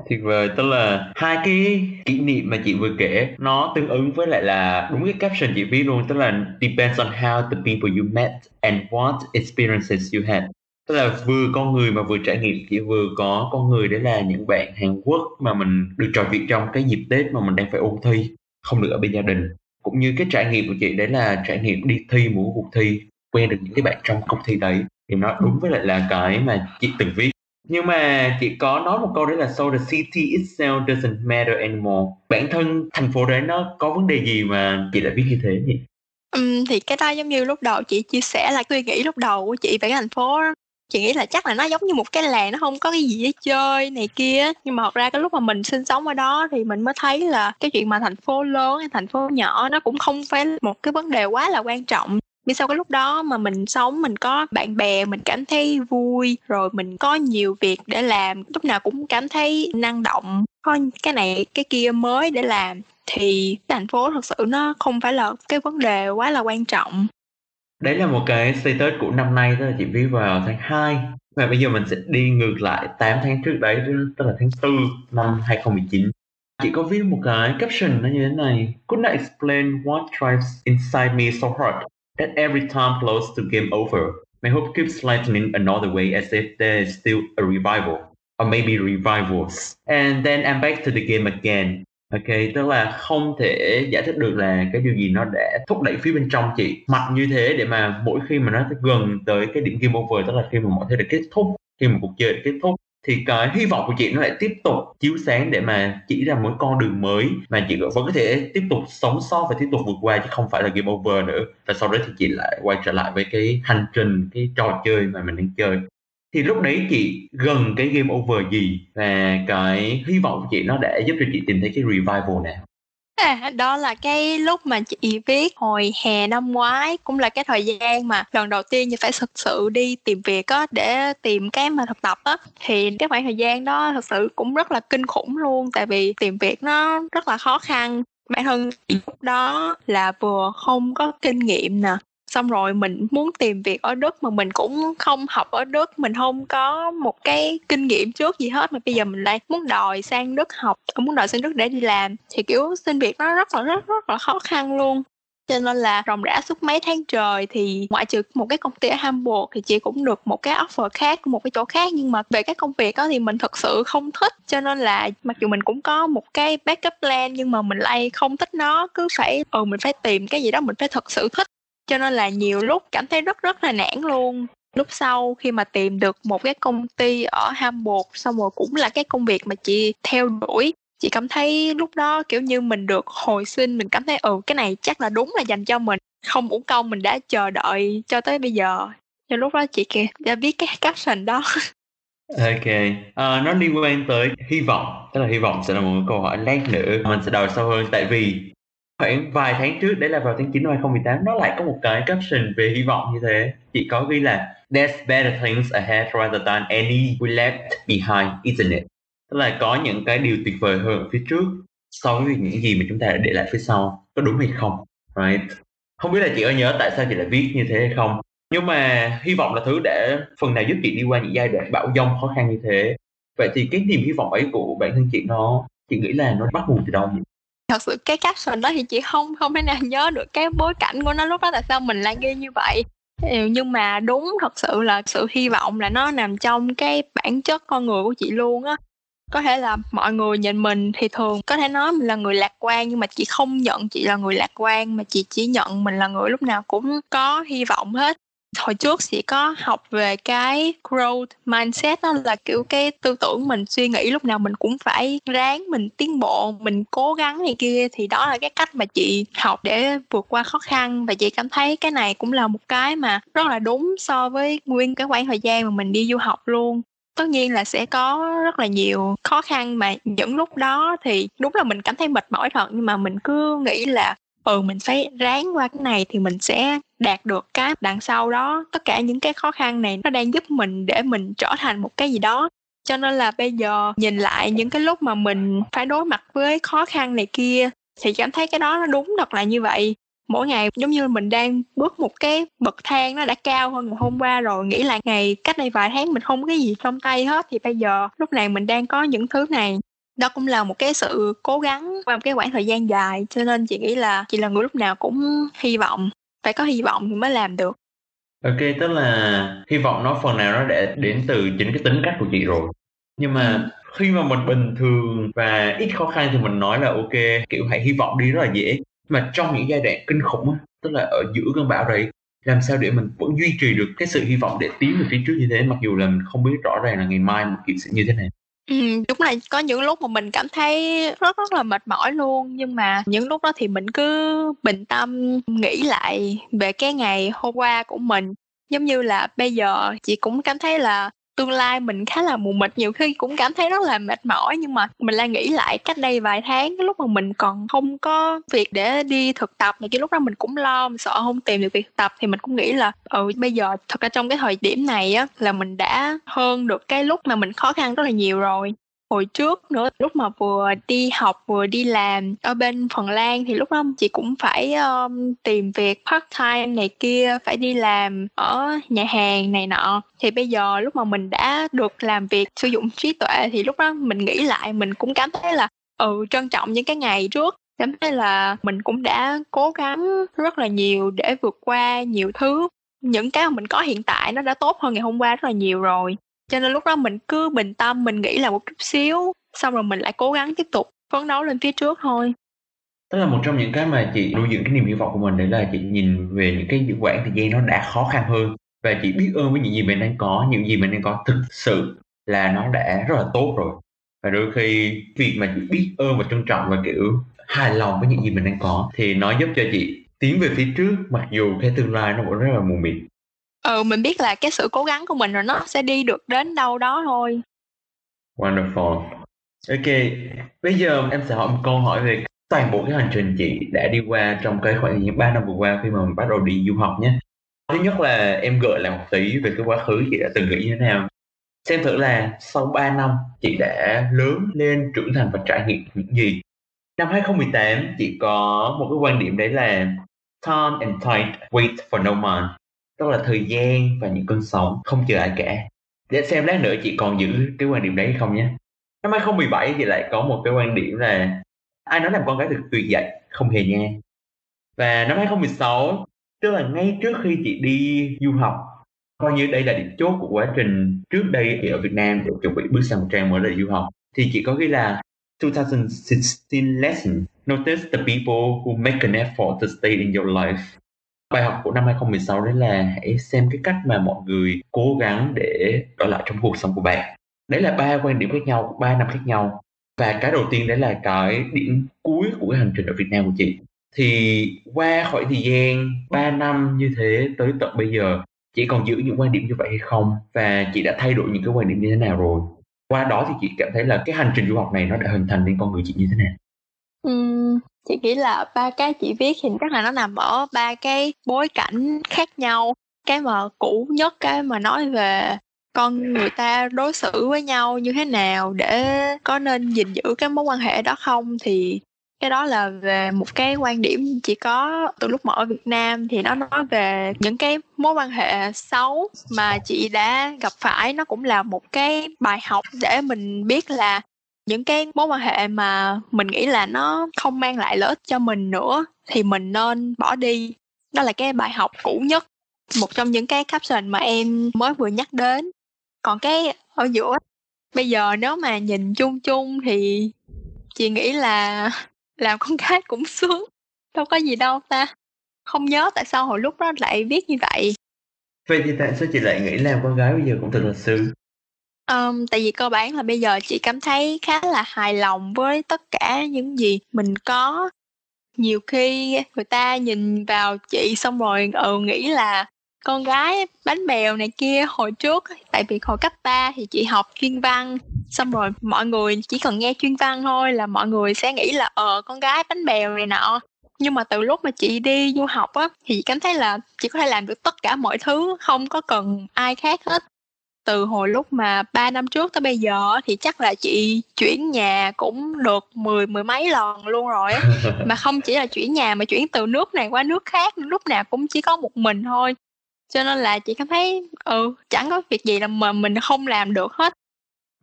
tuyệt vời, tức là hai cái kỷ niệm mà chị vừa kể, nó tương ứng với lại là đúng cái caption chị viết luôn, tức là depends on how the people you met and what experiences you had. Tức là vừa con người mà vừa trải nghiệm, chị vừa có con người, đấy là những bạn Hàn Quốc mà mình được trò chuyện trong cái dịp Tết mà mình đang phải ôn thi, không được ở bên gia đình. Cũng như cái trải nghiệm của chị, đấy là trải nghiệm đi thi mỗi cuộc thi, quen được những cái bạn trong công ty đấy. Thì nó đúng với lại là cái mà chị từng viết nhưng mà chị có nói một câu đấy là so the city itself doesn't matter anymore. Bản thân thành phố đấy nó có vấn đề gì mà chị lại biết như thế nhỉ? Um, thì cái đó giống như lúc đầu chị chia sẻ là suy nghĩ lúc đầu của chị về cái thành phố chị nghĩ là chắc là nó giống như một cái làng nó không có cái gì để chơi này kia nhưng mà thật ra cái lúc mà mình sinh sống ở đó thì mình mới thấy là cái chuyện mà thành phố lớn hay thành phố nhỏ nó cũng không phải một cái vấn đề quá là quan trọng vì sau cái lúc đó mà mình sống, mình có bạn bè, mình cảm thấy vui, rồi mình có nhiều việc để làm, lúc nào cũng cảm thấy năng động. Có cái này, cái kia mới để làm thì thành phố thật sự nó không phải là cái vấn đề quá là quan trọng. Đấy là một cái status của năm nay, tức là chị viết vào tháng 2 và bây giờ mình sẽ đi ngược lại 8 tháng trước đấy, tức là tháng 4 năm 2019 Chị có viết một cái caption nó như thế này. Couldn't I explain what drives inside me so hard. At every time close to game over my hope keeps lightening another way as if there is still a revival or maybe revivals. And then I'm back to the game again. Ok, tức là không thể giải thích được là cái điều gì nó đã thúc đẩy phía bên trong chị. Mạnh như thế để mà mỗi khi mà nó gần tới cái điểm game over tức là khi mà mọi thứ đã kết thúc khi mà cuộc chơi đã kết thúc thì cái hy vọng của chị nó lại tiếp tục chiếu sáng để mà chỉ ra một con đường mới mà chị vẫn có thể tiếp tục sống sót và tiếp tục vượt qua chứ không phải là game over nữa. Và sau đó thì chị lại quay trở lại với cái hành trình, cái trò chơi mà mình đang chơi. Thì lúc đấy chị gần cái game over gì và cái hy vọng của chị nó để giúp cho chị tìm thấy cái revival nào? À, đó là cái lúc mà chị viết hồi hè năm ngoái cũng là cái thời gian mà lần đầu tiên như phải thực sự đi tìm việc á để tìm cái mà thực tập á. Thì cái khoảng thời gian đó thực sự cũng rất là kinh khủng luôn tại vì tìm việc nó rất là khó khăn. Bản thân lúc đó là vừa không có kinh nghiệm nè xong rồi mình muốn tìm việc ở Đức mà mình cũng không học ở Đức. Mình không có một cái kinh nghiệm trước gì hết. Mà bây giờ mình lại muốn đòi sang Đức học, muốn đòi sang Đức để đi làm. Thì, kiểu, xin việc nó rất là, rất rất là khó khăn luôn. Cho nên là ròng rã suốt mấy tháng trời thì ngoại trừ một cái công ty ở Hamburg thì chị cũng được một cái offer khác của một cái chỗ khác. Nhưng mà về các công việc đó thì mình thật sự không thích. Cho nên là mặc dù mình cũng có một cái backup plan nhưng mà mình lại không thích nó. Cứ phải ừ mình phải tìm cái gì đó mình phải thật sự thích cho nên là nhiều lúc cảm thấy rất rất là nản luôn. Lúc sau khi mà tìm được một cái công ty ở Hamburg xong rồi cũng là cái công việc mà chị theo đuổi chị cảm thấy lúc đó kiểu như mình được hồi sinh mình cảm thấy ừ cái này chắc là đúng là dành cho mình không uổng công mình đã chờ đợi cho tới bây giờ. Cho lúc đó chị kìa đã biết cái caption đó. Ok, à, nó liên quan tới hy vọng, tức là hy vọng sẽ là một câu hỏi lát nữa mình sẽ đào sâu hơn tại vì khoảng vài tháng trước, đấy là vào tháng 9 năm 2018 nó lại có một cái caption về hy vọng như thế. Chị có ghi là, there's better things ahead rather than any we left behind, isn't it? Tức là có những cái điều tuyệt vời hơn phía trước so với những gì mà chúng ta đã để lại phía sau. Có đúng hay không? Right? Không biết là chị có nhớ tại sao chị lại viết như thế hay không. Nhưng mà hy vọng là thứ để phần nào giúp chị đi qua những giai đoạn bão dông khó khăn như thế. Vậy thì cái niềm hy vọng ấy của bản thân chị nó, chị nghĩ là nó bắt nguồn từ đâu nhỉ? Thật sự cái caption đó thì chị không không thể nào nhớ được cái bối cảnh của nó lúc đó tại sao mình lại ghi như vậy. Nhưng mà đúng thật sự là sự hy vọng là nó nằm trong cái bản chất con người của chị luôn á. Có thể là mọi người nhìn mình thì thường có thể nói mình là người lạc quan nhưng mà chị không nhận chị là người lạc quan mà chị chỉ nhận mình là người lúc nào cũng có hy vọng hết hồi trước chị có học về cái growth mindset đó, là kiểu cái tư tưởng mình suy nghĩ lúc nào mình cũng phải ráng mình tiến bộ, mình cố gắng này kia. Thì đó là cái cách mà chị học để vượt qua khó khăn. Và chị cảm thấy cái này cũng là một cái mà rất là đúng so với nguyên cái khoảng thời gian mà mình đi du học luôn. Tất nhiên là sẽ có rất là nhiều khó khăn, mà những lúc đó thì đúng là mình cảm thấy mệt mỏi thật. Nhưng mà mình cứ nghĩ là ừ mình phải ráng qua cái này thì mình sẽ đạt được cái đằng sau đó, tất cả những cái khó khăn này nó đang giúp mình để mình trở thành một cái gì đó. Cho nên là bây giờ nhìn lại những cái lúc mà mình phải đối mặt với khó khăn này kia, thì cảm thấy cái đó nó đúng thật là như vậy. Mỗi ngày giống như mình đang bước một cái bậc thang nó đã cao hơn ngày hôm qua rồi, nghĩ là ngày cách đây vài tháng mình không có cái gì trong tay hết, thì bây giờ lúc này mình đang có những thứ này. Đó cũng là một cái sự cố gắng qua một cái khoảng thời gian dài, cho nên chị nghĩ là chị là người lúc nào cũng hy vọng phải có hy vọng thì mới làm được. Ok, tức là hy vọng nó phần nào nó để đến từ chính cái tính cách của chị rồi. Nhưng mà khi mà mình bình thường và ít khó khăn thì mình nói là ok, kiểu hãy hy vọng đi, rất là dễ. Mà trong những giai đoạn kinh khủng tức là ở giữa cơn bão đấy, làm sao để mình vẫn duy trì được cái sự hy vọng để tiến về phía trước như thế, mặc dù là mình không biết rõ ràng là ngày mai một kiện sẽ như thế này Ừm, đúng là có những lúc mà mình cảm thấy rất rất là mệt mỏi luôn, nhưng mà những lúc đó thì mình cứ bình tâm nghĩ lại về cái ngày hôm qua của mình. Giống như là bây giờ chị cũng cảm thấy là tương lai mình khá là mù mịt, nhiều khi cũng cảm thấy rất là mệt mỏi, nhưng mà mình lại nghĩ lại cách đây vài tháng, cái lúc mà mình còn không có việc để đi thực tập thì cái lúc đó mình cũng lo, mình sợ không tìm được việc thực tập, thì mình cũng nghĩ là ừ bây giờ thật ra trong cái thời điểm này á, là mình đã hơn được cái lúc mà mình khó khăn rất là nhiều rồi hồi trước nữa lúc mà vừa đi học vừa đi làm ở bên Phần Lan thì lúc đó chị cũng phải um, tìm việc part time này kia phải đi làm ở nhà hàng này nọ. Thì bây giờ lúc mà mình đã được làm việc sử dụng trí tuệ thì lúc đó mình nghĩ lại mình cũng cảm thấy là ừ trân trọng những cái ngày trước. Cảm thấy là mình cũng đã cố gắng rất là nhiều để vượt qua nhiều thứ. Những cái mà mình có hiện tại nó đã tốt hơn ngày hôm qua rất là nhiều rồi cho nên lúc đó mình cứ bình tâm, mình nghĩ là một chút xíu, xong rồi mình lại cố gắng tiếp tục phấn đấu lên phía trước thôi. Tức là một trong những cái mà chị nuôi dưỡng cái niềm hy vọng của mình đấy là chị nhìn về những cái quãng thời gian nó đã khó khăn hơn và chị biết ơn với những gì mình đang có, những gì mình đang có. Thực sự là nó đã rất là tốt rồi. Và đôi khi việc mà chị biết ơn và trân trọng và kiểu hài lòng với những gì mình đang có thì nó giúp cho chị tiến về phía trước, mặc dù cái tương lai nó vẫn rất là mù mịt ừ mình biết là cái sự cố gắng của mình rồi, nó sẽ đi được đến đâu đó thôi. Wonderful. Ok, bây giờ em sẽ hỏi một câu hỏi về toàn bộ cái hành trình chị đã đi qua trong cái khoảng những ba năm vừa qua khi mà mình bắt đầu đi du học nhé. Thứ nhất là em gợi lại một tí về cái quá khứ chị đã từng nghĩ như thế nào. Xem thử là sau 3 năm chị đã lớn lên, trưởng thành và trải nghiệm những gì. Năm 2018 chị có một cái quan điểm đấy là, time and tide wait for no man tức là thời gian và những cơn sóng, không chờ ai cả. Để xem lát nữa chị còn giữ cái quan điểm đấy hay không nhé. Năm 2017 thì lại có một cái quan điểm là ai nói làm con gái thực tuyệt dạy không hề nha và năm 2016 tức là ngay trước khi chị đi du học, coi như đây là điểm chốt của quá trình trước đây thì ở Việt Nam để chuẩn bị bước sang một trang mới là du học, thì chị có ghi là 2016 lesson. Notice the people who make an effort to stay in your life bài học của năm 2016 đấy là hãy xem cái cách mà mọi người cố gắng để ở lại trong cuộc sống của bạn. Đấy là ba quan điểm khác nhau, ba năm khác nhau. Và cái đầu tiên đấy là cái điểm cuối của cái hành trình ở Việt Nam của chị. Thì qua khỏi thời gian 3 năm như thế tới tận bây giờ, chị còn giữ những quan điểm như vậy hay không? Và chị đã thay đổi những cái quan điểm như thế nào rồi? Qua đó thì chị cảm thấy là cái hành trình du học này nó đã hình thành nên con người chị như thế nào? Ừm, chị nghĩ là ba cái chị viết thì chắc là nó nằm ở ba cái bối cảnh khác nhau. Cái mà cũ nhất, cái mà nói về con người ta đối xử với nhau như thế nào để có nên gìn giữ cái mối quan hệ đó không thì cái đó là về một cái quan điểm chỉ có từ lúc mà ở Việt Nam thì nó nói về những cái mối quan hệ xấu mà chị đã gặp phải nó cũng là một cái bài học để mình biết là những cái mối quan hệ mà mình nghĩ là nó không mang lại lợi ích cho mình nữa thì mình nên bỏ đi. Đó là cái bài học cũ nhất, một trong những cái caption mà em mới vừa nhắc đến. Còn cái ở giữa, bây giờ nếu mà nhìn chung chung thì chị nghĩ là làm con gái cũng sướng. Đâu có gì đâu ta. Không nhớ tại sao hồi lúc đó lại viết như vậy. Vậy thì tại sao chị lại nghĩ làm con gái bây giờ cũng thật là sướng? Um, tại vì cơ bản là bây giờ chị cảm thấy khá là hài lòng với tất cả những gì mình có. Nhiều khi người ta nhìn vào chị xong rồi ừ nghĩ là con gái bánh bèo này kia hồi trước tại vì hồi cấp 3 thì chị học chuyên văn xong rồi mọi người chỉ cần nghe chuyên văn thôi là mọi người sẽ nghĩ là ờ con gái bánh bèo này nọ. Nhưng mà từ lúc mà chị đi du học á thì chị cảm thấy là chị có thể làm được tất cả mọi thứ không có cần ai khác hết từ hồi lúc mà 3 năm trước tới bây giờ thì chắc là chị chuyển nhà cũng được mười mười mấy lần luôn rồi mà không chỉ là chuyển nhà mà chuyển từ nước này qua nước khác lúc nào cũng chỉ có một mình thôi. Cho nên là chị cảm thấy ừ chẳng có việc gì là mà mình không làm được hết.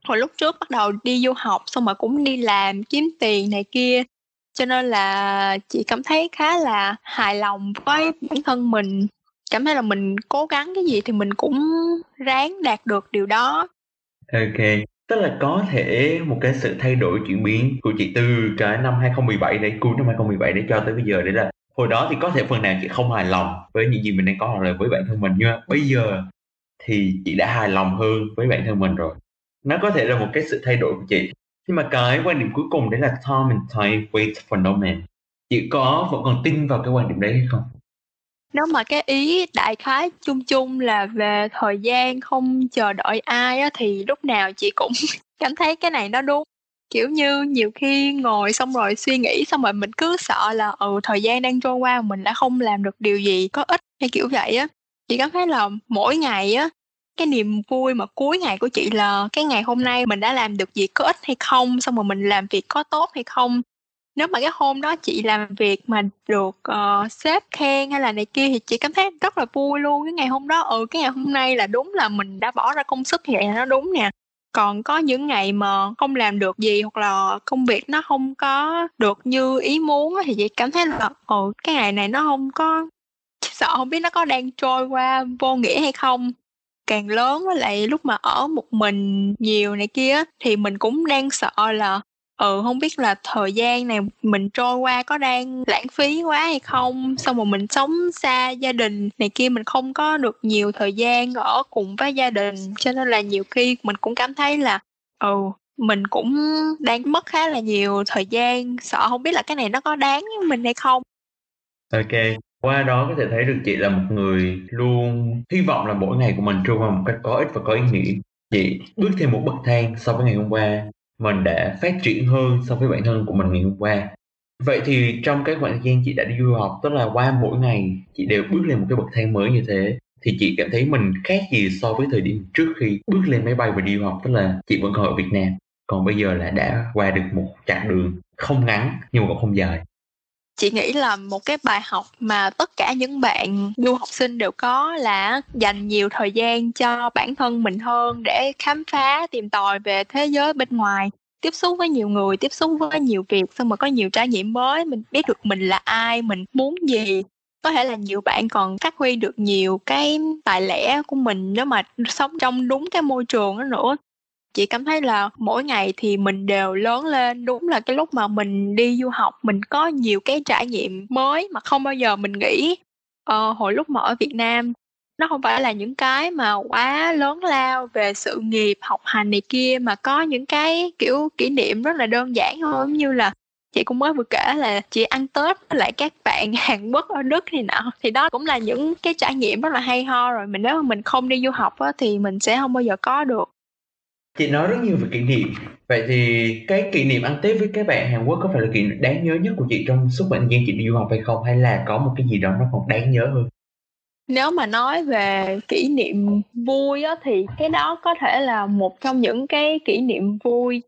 Hồi lúc trước bắt đầu đi du học xong rồi cũng đi làm kiếm tiền này kia. Cho nên là chị cảm thấy khá là hài lòng với bản thân mình cảm thấy là mình cố gắng cái gì thì mình cũng ráng đạt được điều đó. Ok. Tức là có thể một cái sự thay đổi chuyển biến của chị từ cái năm 2017 đến cuối năm 2017 để cho tới bây giờ đấy là hồi đó thì có thể phần nào chị không hài lòng với những gì mình đang có hoặc là với bản thân mình, nhưng mà bây giờ thì chị đã hài lòng hơn với bản thân mình rồi. Nó có thể là một cái sự thay đổi của chị. Nhưng mà cái quan điểm cuối cùng đấy là time and time wait for no man. Chị có vẫn còn tin vào cái quan điểm đấy hay không? Nếu mà cái ý đại khái chung chung là về thời gian không chờ đợi ai á, thì lúc nào chị cũng cảm thấy cái này nó đúng. Kiểu như nhiều khi ngồi xong rồi suy nghĩ xong rồi mình cứ sợ là ừ thời gian đang trôi qua mình đã không làm được điều gì có ích hay kiểu vậy á. Chị cảm thấy là mỗi ngày á, cái niềm vui mà cuối ngày của chị là cái ngày hôm nay mình đã làm được việc có ích hay không, xong rồi mình làm việc có tốt hay không nếu mà cái hôm đó chị làm việc mà được uh, sếp khen hay là này kia thì chị cảm thấy rất là vui luôn. Cái ngày hôm đó ừ cái ngày hôm nay là đúng là mình đã bỏ ra công sức thì vậy là nó đúng nè. Còn có những ngày mà không làm được gì hoặc là công việc nó không có được như ý muốn thì chị cảm thấy là ừ cái ngày này nó không có sợ không biết nó có đang trôi qua vô nghĩa hay không. Càng lớn với lại lúc mà ở một mình nhiều này kia thì mình cũng đang sợ là ừ không biết là thời gian này mình trôi qua có đang lãng phí quá hay không? Xong rồi mình sống xa gia đình này kia, mình không có được nhiều thời gian ở cùng với gia đình. Cho nên là nhiều khi mình cũng cảm thấy là ừ mình cũng đang mất khá là nhiều thời gian. Sợ không biết là cái này nó có đáng với mình hay không? Ok, qua đó có thể thấy được chị là một người luôn hy vọng là mỗi ngày của mình trôi qua một cách có ích và có ý nghĩa. Chị bước thêm một bậc thang so với ngày hôm qua mình đã phát triển hơn so với bản thân của mình ngày hôm qua. Vậy thì trong cái khoảng thời gian chị đã đi du học, tức là qua mỗi ngày chị đều bước lên một cái bậc thang mới như thế, thì chị cảm thấy mình khác gì so với thời điểm trước khi bước lên máy bay và đi du học, tức là chị vẫn còn ở Việt Nam, còn bây giờ là đã qua được một chặng đường không ngắn nhưng mà cũng không dài chị nghĩ là một cái bài học mà tất cả những bạn du học sinh đều có là dành nhiều thời gian cho bản thân mình hơn để khám phá, tìm tòi về thế giới bên ngoài. Tiếp xúc với nhiều người, tiếp xúc với nhiều việc, xong mà có nhiều trải nghiệm mới, mình biết được mình là ai, mình muốn gì. Có thể là nhiều bạn còn phát huy được nhiều cái tài lẻ của mình nếu mà sống trong đúng cái môi trường đó nữa chị cảm thấy là mỗi ngày thì mình đều lớn lên. Đúng là cái lúc mà mình đi du học mình có nhiều cái trải nghiệm mới mà không bao giờ mình nghĩ. Ờ, hồi lúc mà ở Việt Nam nó không phải là những cái mà quá lớn lao về sự nghiệp học hành này kia mà có những cái kiểu kỷ niệm rất là đơn giản thôi. Như là chị cũng mới vừa kể là chị ăn tết với lại các bạn hàn quốc ở đức thì nọ. Thì đó cũng là những cái trải nghiệm rất là hay ho. Rồi mình nếu mà mình không đi du học á, thì mình sẽ không bao giờ có được chị nói rất nhiều về kỷ niệm. Vậy thì cái kỷ niệm ăn tết với các bạn hàn quốc có phải là kỷ niệm đáng nhớ nhất của chị trong suốt khoảng thời gian chị đi du học hay không? Hay là có một cái gì đó nó còn đáng nhớ hơn? Nếu mà nói về kỷ niệm vui á, thì cái đó có thể là một trong những cái kỷ niệm vui.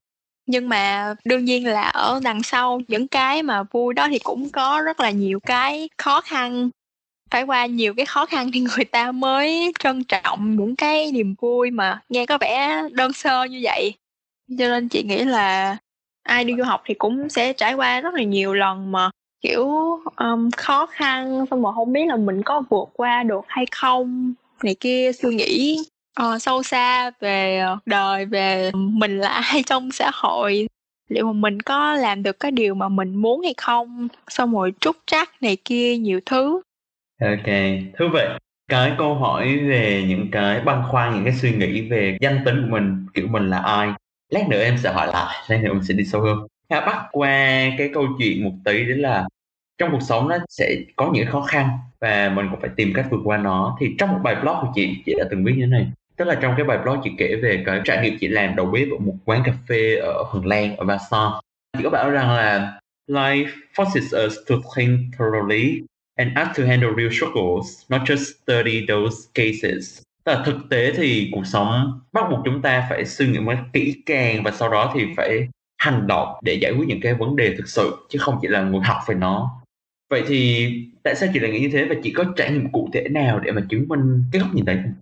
Nhưng mà đương nhiên là ở đằng sau những cái mà vui đó thì cũng có rất là nhiều cái khó khăn phải qua nhiều cái khó khăn thì người ta mới trân trọng những cái niềm vui mà nghe có vẻ đơn sơ như vậy. Cho nên chị nghĩ là ai đi du học thì cũng sẽ trải qua rất là nhiều lần mà kiểu um, khó khăn xong rồi không biết là mình có vượt qua được hay không này kia suy nghĩ uh, sâu xa về đời về mình là ai trong xã hội. Liệu mà mình có làm được cái điều mà mình muốn hay không? Xong rồi trúc trắc này kia nhiều thứ. Ok, thú vị. Cái câu hỏi về những cái băn khoăn, những cái suy nghĩ về danh tính của mình, kiểu mình là ai. Lát nữa em sẽ hỏi lại, lát nữa mình sẽ đi sâu hơn. Ha, bắt qua cái câu chuyện một tí đó là trong cuộc sống nó sẽ có những khó khăn và mình cũng phải tìm cách vượt qua nó. Thì trong một bài blog của chị, chị đã từng viết như thế này. Tức là trong cái bài blog chị kể về cái trải nghiệm chị làm đầu bếp ở một quán cà phê ở Phần Lan, ở Warsaw. Chị có bảo rằng là Life forces us to think thoroughly and asked to handle real struggles, not just study those cases. Tức là thực tế thì cuộc sống bắt buộc chúng ta phải suy nghĩ một kỹ càng và sau đó thì phải hành động để giải quyết những cái vấn đề thực sự chứ không chỉ là ngồi học về nó. Vậy thì tại sao chị lại nghĩ như thế và chị có trải nghiệm cụ thể nào để mà chứng minh cái góc nhìn đấy không?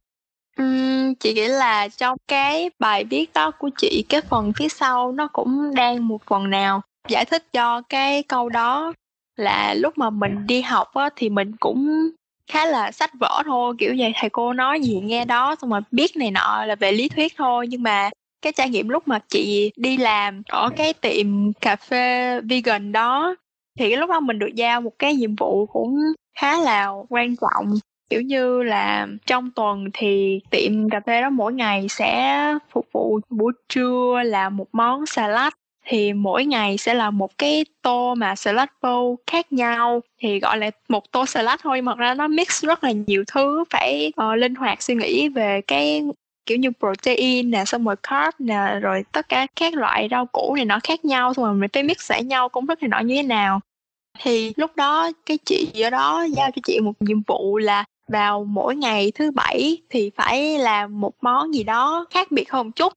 Uhm, chị nghĩ là trong cái bài viết đó của chị cái phần phía sau nó cũng đang một phần nào giải thích cho cái câu đó là lúc mà mình đi học á, thì mình cũng khá là sách vở thôi kiểu vậy. Thầy cô nói gì nghe đó xong rồi biết này nọ là về lý thuyết thôi. Nhưng mà cái trải nghiệm lúc mà chị đi làm ở cái tiệm cà phê vegan đó thì cái lúc đó mình được giao một cái nhiệm vụ cũng khá là quan trọng. Kiểu như là trong tuần thì tiệm cà phê đó mỗi ngày sẽ phục vụ buổi trưa là một món salad thì mỗi ngày sẽ là một cái tô mà salad bowl khác nhau. Thì gọi là một tô salad thôi mà ra nó mix rất là nhiều thứ phải uh, linh hoạt suy nghĩ về cái kiểu như protein nè xong rồi carb nè rồi tất cả các loại rau củ này nó khác nhau xong rồi mình phải mix lại nhau công thức này nọ như thế nào. Thì lúc đó cái chị ở đó giao cho chị một nhiệm vụ là vào mỗi ngày thứ bảy thì phải làm một món gì đó khác biệt hơn một chút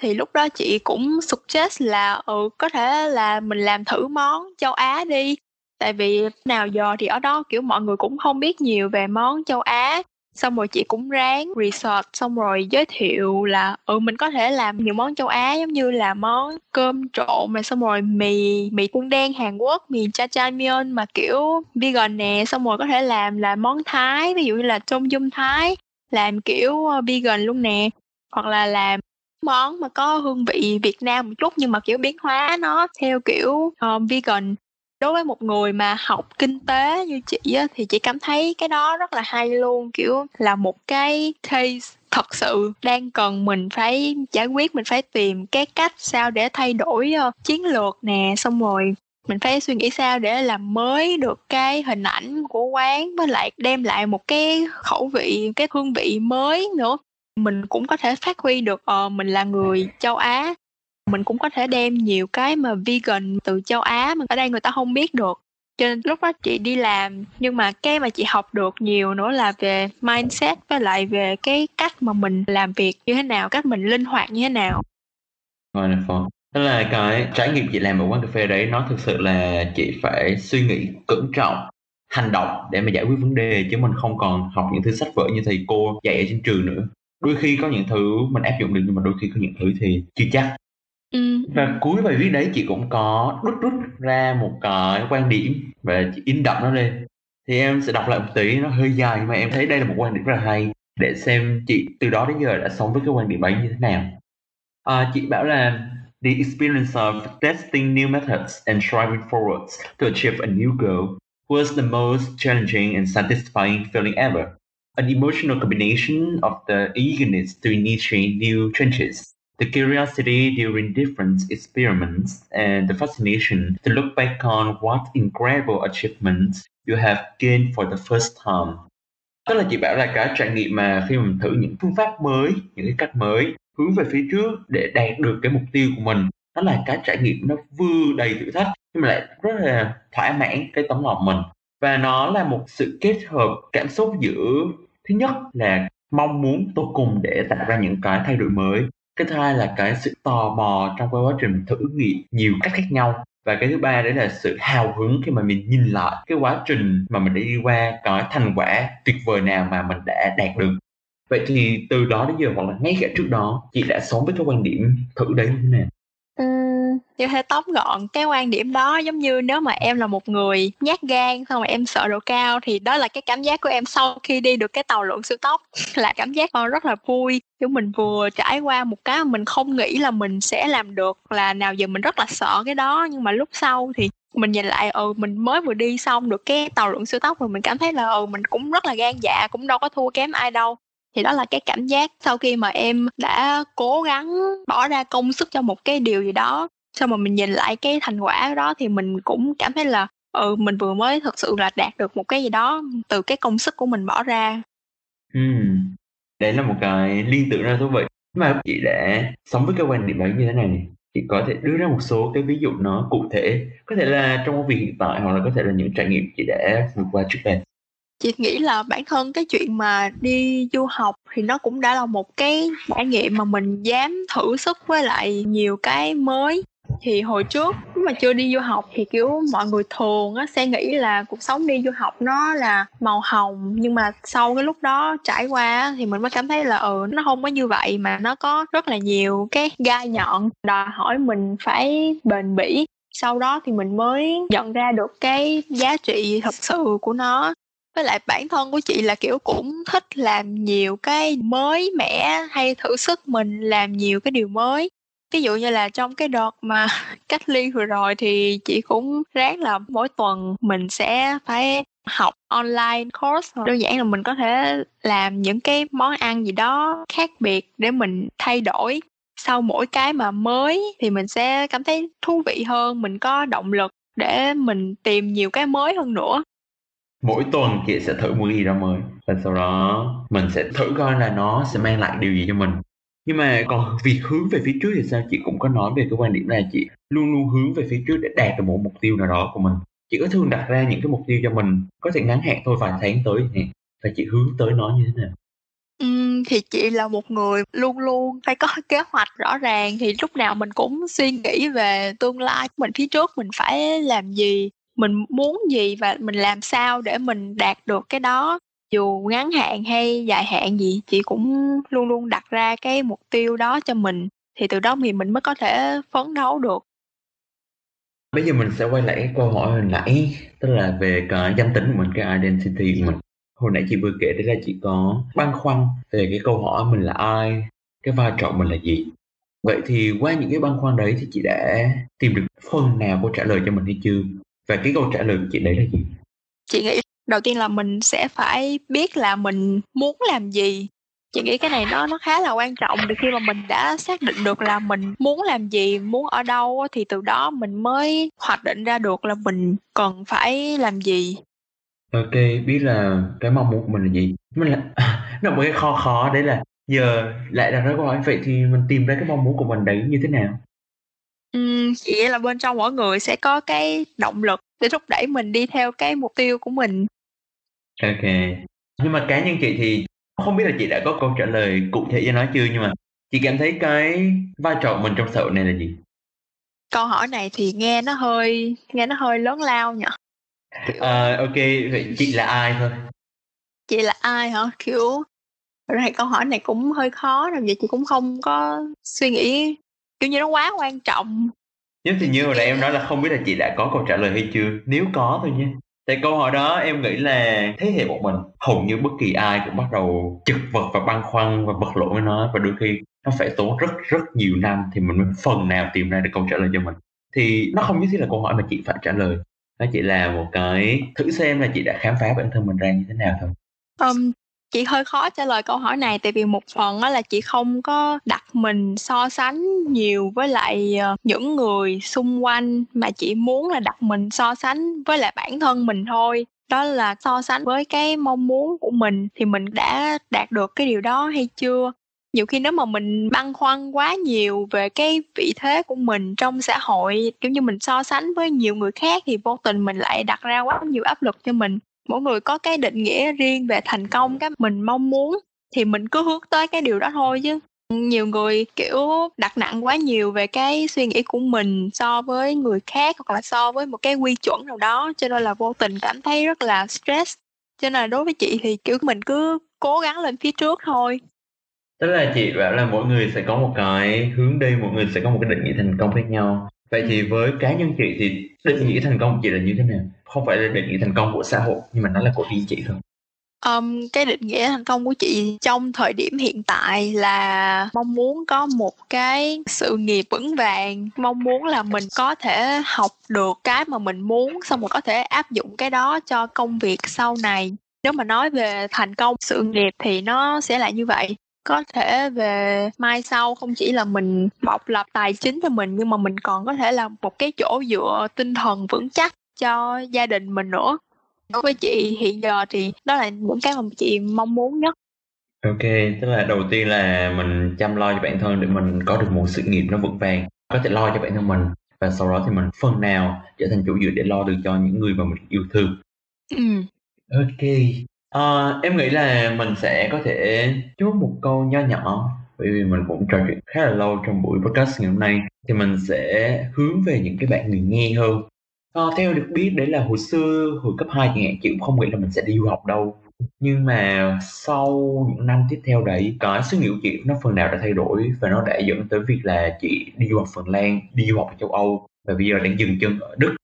thì lúc đó chị cũng suggest là ừ có thể là mình làm thử món châu Á đi. Tại vì nào giờ thì ở đó, kiểu, mọi người cũng không biết nhiều về món châu Á. Xong rồi chị cũng ráng research, xong rồi giới thiệu là ừ mình có thể làm nhiều món châu Á, giống như là món cơm trộn mà xong rồi mì mì cuốn đen Hàn Quốc, mì cha cha mion mà, kiểu, vegan nè. Xong rồi có thể làm là món Thái, ví dụ như là tôm dung Thái, làm kiểu ờ, vegan luôn nè. Hoặc là làm món mà có hương vị Việt Nam một chút nhưng mà kiểu biến hóa nó theo kiểu um, vegan. Đối với một người mà học kinh tế như chị á, thì chị cảm thấy cái đó rất là hay luôn kiểu là một cái case thật sự đang cần mình phải giải quyết mình phải tìm cái cách sao để thay đổi uh, chiến lược nè xong rồi mình phải suy nghĩ sao để làm mới được cái hình ảnh của quán với lại đem lại một cái khẩu vị cái hương vị mới nữa mình cũng có thể phát huy được uh, mình là người châu Á. Mình cũng có thể đem nhiều cái mà vegan từ châu Á mà ở đây người ta không biết được. Cho nên lúc đó chị đi làm nhưng mà cái mà chị học được nhiều nữa là về mindset với lại về cái cách mà mình làm việc như thế nào cách mình linh hoạt như thế nào. Wonderful. Tức là cái trải nghiệm chị làm ở quán cà phê đấy nó thực sự là chị phải suy nghĩ cẩn trọng hành động để mà giải quyết vấn đề chứ mình không còn học những thứ sách vở như thầy cô dạy ở trên trường nữa đôi khi có những thứ mình áp dụng được nhưng mà đôi khi có những thứ thì chưa chắc. Ừ. và cuối bài viết đấy chị cũng có rút rút ra một cái quan điểm và chị in đậm nó lên. Thì em sẽ đọc lại một tí nó hơi dài nhưng mà em thấy đây là một quan điểm rất là hay để xem chị từ đó đến giờ đã sống với cái quan điểm ấy như thế nào. À, chị bảo là the experience of testing new methods and striving forwards to achieve a new goal was the most challenging and satisfying feeling ever an emotional combination of the eagerness to initiate new trenches the curiosity during different experiments, and the fascination to look back on what incredible achievements you have gained for the first time. Tức là chị bảo là cả trải nghiệm mà khi mình thử những phương pháp mới, những cái cách mới, hướng về phía trước để đạt được cái mục tiêu của mình, đó là cái trải nghiệm nó vừa đầy thử thách nhưng mà lại rất là thỏa mãn cái tấm lòng mình và nó là một sự kết hợp cảm xúc giữa, thứ nhất là mong muốn tôi cùng để tạo ra những cái thay đổi mới. Cái thứ hai là cái sự tò mò trong cái quá trình thử nghiệm nhiều cách khác nhau. Và cái thứ ba đấy là sự hào hứng khi mà mình nhìn lại cái quá trình mà mình đã đi qua, cái thành quả tuyệt vời nào mà mình đã đạt được. Vậy thì từ đó đến giờ hoặc là ngay cả trước đó, chị đã sống với cái quan điểm thử đấy như thế nào? Như thế tóm gọn, cái quan điểm đó giống như nếu mà em là một người nhát gan, xong mà em sợ độ cao thì đó là cái cảm giác của em sau khi đi được cái tàu lượn siêu tốc. Là cảm giác ờ, rất là vui. Chúng mình vừa trải qua một cái mình không nghĩ là mình sẽ làm được, là nào giờ mình rất là sợ cái đó. Nhưng mà lúc sau thì mình nhìn lại ừ mình mới vừa đi xong được cái tàu lượn siêu tốc, rồi mình cảm thấy là ừ mình cũng rất là gan dạ cũng đâu có thua kém ai đâu. Thì đó là cái cảm giác sau khi mà em đã cố gắng bỏ ra công sức cho một cái điều gì đó sau mà mình nhìn lại cái thành quả đó thì mình cũng cảm thấy là ừ mình vừa mới thực sự là đạt được một cái gì đó từ cái công sức của mình bỏ ra. Ừ. Đấy là một cái liên tưởng ra thú vị. Mà chị đã sống với cái quan điểm ấy như thế này chị có thể đưa ra một số cái ví dụ nó cụ thể có thể là trong công việc hiện tại hoặc là có thể là những trải nghiệm chị đã vượt qua trước đây. Chị nghĩ là bản thân cái chuyện mà đi du học thì nó cũng đã là một cái trải nghiệm mà mình dám thử sức với lại nhiều cái mới thì hồi trước lúc mà chưa đi du học thì, kiểu, mọi người thường á sẽ nghĩ là cuộc sống đi du học nó là màu hồng, nhưng mà sau cái lúc đó trải qua thì mình mới cảm thấy là ừ nó không có như vậy mà nó có rất là nhiều cái gai nhọn đòi hỏi mình phải bền bỉ. Sau đó thì mình mới nhận ra được cái giá trị thật sự của nó. Với lại bản thân của chị là, kiểu, cũng thích làm nhiều cái mới mẻ, hay thử sức mình làm nhiều cái điều mới ví dụ như là trong cái đợt mà cách ly vừa rồi thì chị cũng ráng là mỗi tuần mình sẽ phải học online course đơn giản là mình có thể làm những cái món ăn gì đó khác biệt để mình thay đổi. Sau mỗi cái mà mới thì mình sẽ cảm thấy thú vị hơn, mình có động lực để mình tìm nhiều cái mới hơn nữa. Mỗi tuần chị sẽ thử một gì đó mới, và sau đó mình sẽ thử coi là nó sẽ mang lại điều gì cho mình nhưng mà còn việc hướng về phía trước thì sao? Chị cũng có nói về cái quan điểm là chị luôn luôn hướng về phía trước để đạt được một mục tiêu nào đó của mình. Chị có thường đặt ra những cái mục tiêu cho mình có thể ngắn hạn thôi vài tháng tới nè và chị hướng tới nó như thế nào? Ừ, thì chị là một người luôn luôn phải có kế hoạch rõ ràng thì lúc nào mình cũng suy nghĩ về tương lai của mình phía trước mình phải làm gì mình muốn gì và mình làm sao để mình đạt được cái đó dù ngắn hạn hay dài hạn gì chị cũng luôn luôn đặt ra cái mục tiêu đó cho mình thì từ đó thì mình mới có thể phấn đấu được. Bây giờ mình sẽ quay lại cái câu hỏi hồi nãy tức là về cái danh tính của mình cái identity của mình. Hồi nãy chị vừa kể đấy là chị có băn khoăn về cái câu hỏi mình là ai cái vai trò mình là gì. Vậy thì qua những cái băn khoăn đấy thì chị đã tìm được phần nào câu trả lời cho mình hay chưa? Và cái câu trả lời của chị đấy là gì? Chị nghĩ đầu tiên là mình sẽ phải biết là mình muốn làm gì. Chị nghĩ cái này nó nó khá là quan trọng từ khi mà mình đã xác định được là mình muốn làm gì muốn ở đâu thì từ đó mình mới hoạch định ra được là mình cần phải làm gì. Ok biết là cái mong muốn của mình là gì. Mình là nó một cái khó khó đấy là giờ lại đặt ra câu hỏi vậy thì mình tìm ra cái mong muốn của mình đấy như thế nào? Chị nghĩ là bên trong mỗi người sẽ có cái động lực để thúc đẩy mình đi theo cái mục tiêu của mình. Ok nhưng mà cá nhân chị thì không biết là chị đã có câu trả lời cụ thể cho nó chưa nhưng mà chị cảm thấy cái vai trò của mình trong xã hội này là gì Câu hỏi này thì nghe nó hơi nghe nó hơi lớn lao nhỉ. à, ok vậy chị là ai thôi Chị là ai hả? Kiểu thật ra thì câu hỏi này cũng hơi khó làm vậy chị cũng không có suy nghĩ kiểu như nó quá quan trọng. Giống thì như hồi nãy em nói là không biết là chị đã có câu trả lời hay chưa Nếu có thôi nha thì câu hỏi đó em nghĩ là thế hệ bọn mình Hầu như bất kỳ ai cũng bắt đầu chật vật và băn khoăn và vật lộn với nó. Và đôi khi nó phải tốn rất rất nhiều năm Thì mình mới phần nào tìm ra được câu trả lời cho mình. Thì nó không nhất thiết là câu hỏi mà chị phải trả lời. Nó chỉ là một cái thử xem là chị đã khám phá bản thân mình ra như thế nào thôi. Um, chị hơi khó trả lời câu hỏi này tại vì một phần á là chị không có đặt mình so sánh nhiều với lại ờ, những người xung quanh, mà chị muốn là đặt mình so sánh với lại bản thân mình thôi. Đó là so sánh với cái mong muốn của mình, thì mình đã đạt được cái điều đó hay chưa? Nhiều khi nếu mà mình băn khoăn quá nhiều về cái vị thế của mình trong xã hội, kiểu như mình so sánh với nhiều người khác thì vô tình mình lại đặt ra quá nhiều áp lực cho mình mỗi người có cái định nghĩa riêng về thành công cái mình mong muốn thì mình cứ hướng tới cái điều đó thôi chứ. Nhiều người kiểu đặt nặng quá nhiều về cái suy nghĩ của mình so với người khác hoặc là so với một cái quy chuẩn nào đó cho nên là vô tình cảm thấy rất là stress. Cho nên là đối với chị thì kiểu mình cứ cố gắng lên phía trước thôi. Tức là chị bảo là mỗi người sẽ có một cái hướng đi, mỗi người sẽ có một cái định nghĩa thành công khác nhau. Vậy thì với cá nhân chị thì định nghĩa thành công của chị là như thế nào? Không phải là định nghĩa thành công của xã hội, nhưng mà nó là của riêng chị thôi. um, cái định nghĩa thành công của chị trong thời điểm hiện tại là mong muốn có một cái sự nghiệp vững vàng mong muốn là mình có thể học được cái mà mình muốn xong rồi có thể áp dụng cái đó cho công việc sau này nếu mà nói về thành công sự nghiệp thì nó sẽ là như vậy có thể về mai sau không chỉ là mình bộc lập tài chính cho mình nhưng mà mình còn có thể là một cái chỗ dựa tinh thần vững chắc cho gia đình mình nữa đối với chị hiện giờ thì đó là những cái mà chị mong muốn nhất Ok, tức là đầu tiên là mình chăm lo cho bản thân để mình có được một sự nghiệp nó vững vàng, có thể lo cho bản thân mình và sau đó thì mình phần nào trở thành chủ dựa để lo được cho những người mà mình yêu thương. ừ. Ok, Ờ, em nghĩ là mình sẽ có thể chốt một câu nho nhỏ bởi vì mình cũng trò chuyện khá là lâu trong buổi podcast ngày hôm nay thì mình sẽ hướng về những cái bạn người nghe hơn. Ờ, theo được biết đấy là hồi xưa hồi cấp 2 chẳng hạn chị cũng không nghĩ là mình sẽ đi du học đâu. Nhưng mà sau những năm tiếp theo đấy cái suy nghĩ của chị nó phần nào đã thay đổi và nó đã dẫn tới việc là chị đi du học Phần Lan đi du học ở châu Âu. Và bây giờ đang dừng chân ở Đức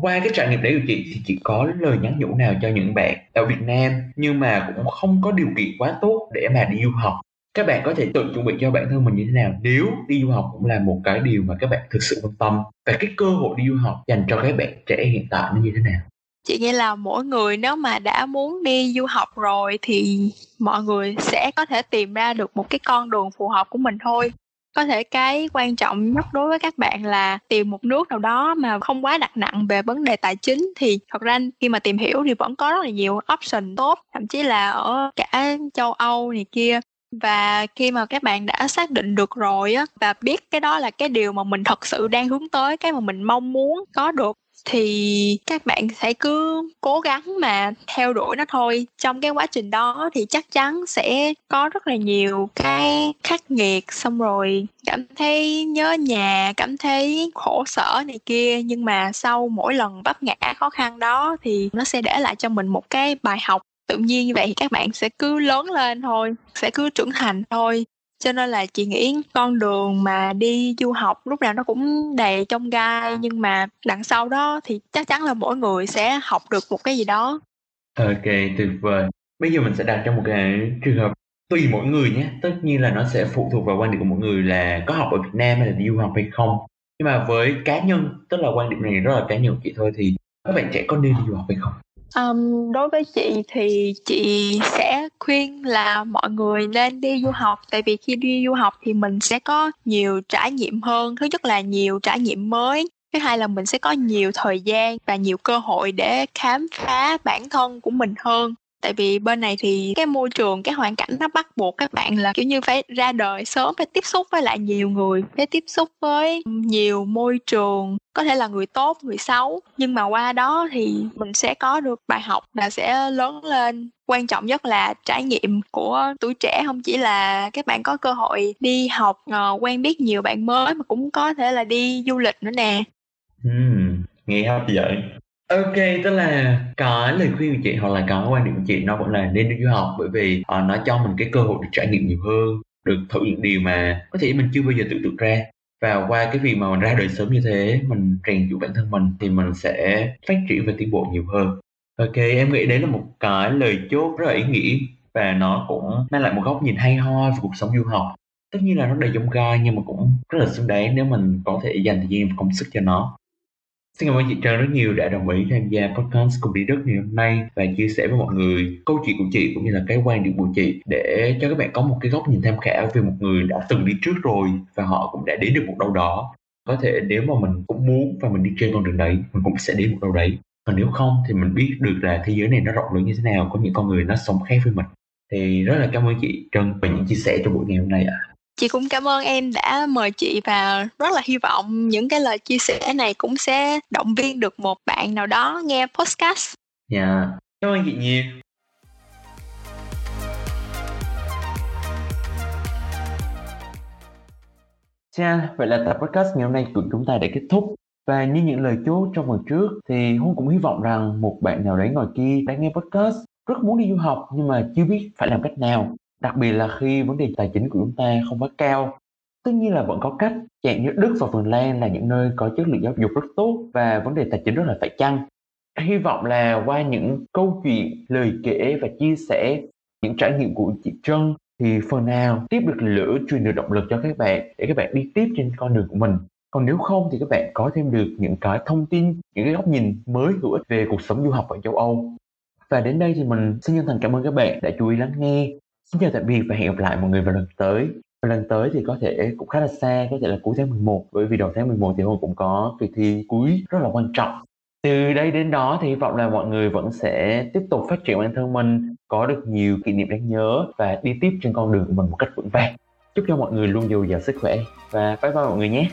qua cái trải nghiệm đấy của chị thì chị có lời nhắn nhủ nào cho những bạn ở Việt Nam nhưng mà cũng không có điều kiện quá tốt để mà đi du học? Các bạn có thể tự chuẩn bị cho bản thân mình như thế nào nếu đi du học cũng là một cái điều mà các bạn thực sự quan tâm? Và cái cơ hội đi du học dành cho các bạn trẻ hiện tại nó như thế nào? Chị nghĩ là mỗi người nếu mà đã muốn đi du học rồi thì mọi người sẽ có thể tìm ra được một cái con đường phù hợp của mình thôi có thể cái quan trọng nhất đối với các bạn là tìm một nước nào đó mà không quá đặt nặng về vấn đề tài chính thì thật ra khi mà tìm hiểu thì vẫn có rất là nhiều option tốt, thậm chí là ở cả châu Âu này kia. Và khi mà các bạn đã xác định được rồi á, và biết cái đó là cái điều mà mình thật sự đang hướng tới, cái mà mình mong muốn có được thì các bạn sẽ cứ cố gắng mà theo đuổi nó thôi. Trong cái quá trình đó thì chắc chắn sẽ có rất là nhiều cái khắc nghiệt, xong rồi cảm thấy nhớ nhà, cảm thấy khổ sở này kia. Nhưng mà sau mỗi lần vấp ngã khó khăn đó thì nó sẽ để lại cho mình một cái bài học. Tự nhiên như vậy thì các bạn sẽ cứ lớn lên thôi, sẽ cứ trưởng thành thôi cho nên là chị nghĩ con đường mà đi du học lúc nào nó cũng đầy trong gai, nhưng mà đằng sau đó thì chắc chắn là mỗi người sẽ học được một cái gì đó. Ok, tuyệt vời. Bây giờ mình sẽ đặt trong một cái trường hợp tùy mỗi người nhé. Tất nhiên là nó sẽ phụ thuộc vào quan điểm của mỗi người là có học ở Việt Nam hay là đi du học hay không. Nhưng mà với cá nhân, tức là quan điểm này rất là cá nhân của chị thôi, thì các bạn trẻ có nên đi du học hay không? Um, đối với chị thì chị sẽ khuyên là mọi người nên đi du học. Tại vì khi đi du học thì mình sẽ có nhiều trải nghiệm hơn. Thứ nhất là nhiều trải nghiệm mới. Thứ hai là mình sẽ có nhiều thời gian và nhiều cơ hội để khám phá bản thân của mình hơn tại vì bên này thì cái môi trường cái hoàn cảnh nó bắt buộc các bạn là kiểu như phải ra đời sớm phải tiếp xúc với lại nhiều người phải tiếp xúc với nhiều môi trường có thể là người tốt người xấu. Nhưng mà qua đó thì mình sẽ có được bài học là sẽ lớn lên. Quan trọng nhất là trải nghiệm của tuổi trẻ không chỉ là các bạn có cơ hội đi học ờ, quen biết nhiều bạn mới mà cũng có thể là đi du lịch nữa nè. Ừ, nghe hấp dẫn. Ok, tức là cái lời khuyên của chị hoặc là cái quan điểm của chị nó cũng là nên đi du học. Bởi vì uh, nó cho mình cái cơ hội được trải nghiệm nhiều hơn, được thử những điều mà có thể mình chưa bao giờ tưởng tượng ra. Và qua cái việc mà mình ra đời sớm như thế mình rèn giũa bản thân mình thì mình sẽ phát triển và tiến bộ nhiều hơn. Ok em nghĩ đấy là một cái lời chốt rất là ý nghĩa và nó cũng mang lại một góc nhìn hay ho về cuộc sống du học. Tất nhiên là nó đầy giống gai nhưng mà cũng rất là xứng đáng nếu mình có thể dành thời gian và công sức cho nó. Xin cảm ơn chị Trang rất nhiều đã đồng ý tham gia podcast cùng đi đất ngày hôm nay và chia sẻ với mọi người câu chuyện của chị cũng như là cái quan điểm của chị để cho các bạn có một cái góc nhìn tham khảo về một người đã từng đi trước rồi và họ cũng đã đến được một đâu đó. Có thể nếu mà mình cũng muốn và mình đi trên con đường đấy, mình cũng sẽ đến một đâu đấy. Còn nếu không thì mình biết được là thế giới này nó rộng lớn như thế nào, có những con người nó sống khác với mình. Thì rất là cảm ơn chị Trân về những chia sẻ trong buổi ngày hôm nay ạ. À chị cũng cảm ơn em đã mời chị và rất là hy vọng những cái lời chia sẻ này cũng sẽ động viên được một bạn nào đó nghe podcast. Dạ, yeah. cảm ơn chị nhiều. Cha, vậy là tập podcast ngày hôm nay của chúng ta đã kết thúc. Và như những lời chốt trong phần trước thì Hôn cũng hy vọng rằng một bạn nào đấy ngoài kia đang nghe podcast rất muốn đi du học nhưng mà chưa biết phải làm cách nào đặc biệt là khi vấn đề tài chính của chúng ta không quá cao, tất nhiên là vẫn có cách. Dạng như đức và phần lan là những nơi có chất lượng giáo dục rất tốt và vấn đề tài chính rất là phải chăng. Hy vọng là qua những câu chuyện, lời kể và chia sẻ, những trải nghiệm của chị trân thì phần nào tiếp được lửa truyền được động lực cho các bạn để các bạn đi tiếp trên con đường của mình. Còn nếu không thì các bạn có thêm được những cái thông tin, những cái góc nhìn mới hữu ích về cuộc sống du học ở châu âu. Và đến đây thì mình xin chân thành cảm ơn các bạn đã chú ý lắng nghe. Xin chào tạm biệt và hẹn gặp lại mọi người vào lần tới. Và lần tới thì có thể cũng khá là xa, có thể là cuối tháng 11 bởi vì đầu tháng 11 thì Hùng cũng có kỳ thi cuối rất là quan trọng. Từ đây đến đó thì hy vọng là mọi người vẫn sẽ tiếp tục phát triển bản thân mình, có được nhiều kỷ niệm đáng nhớ và đi tiếp trên con đường của mình một cách vững vàng. Chúc cho mọi người luôn dồi dào sức khỏe và bye bye mọi người nhé.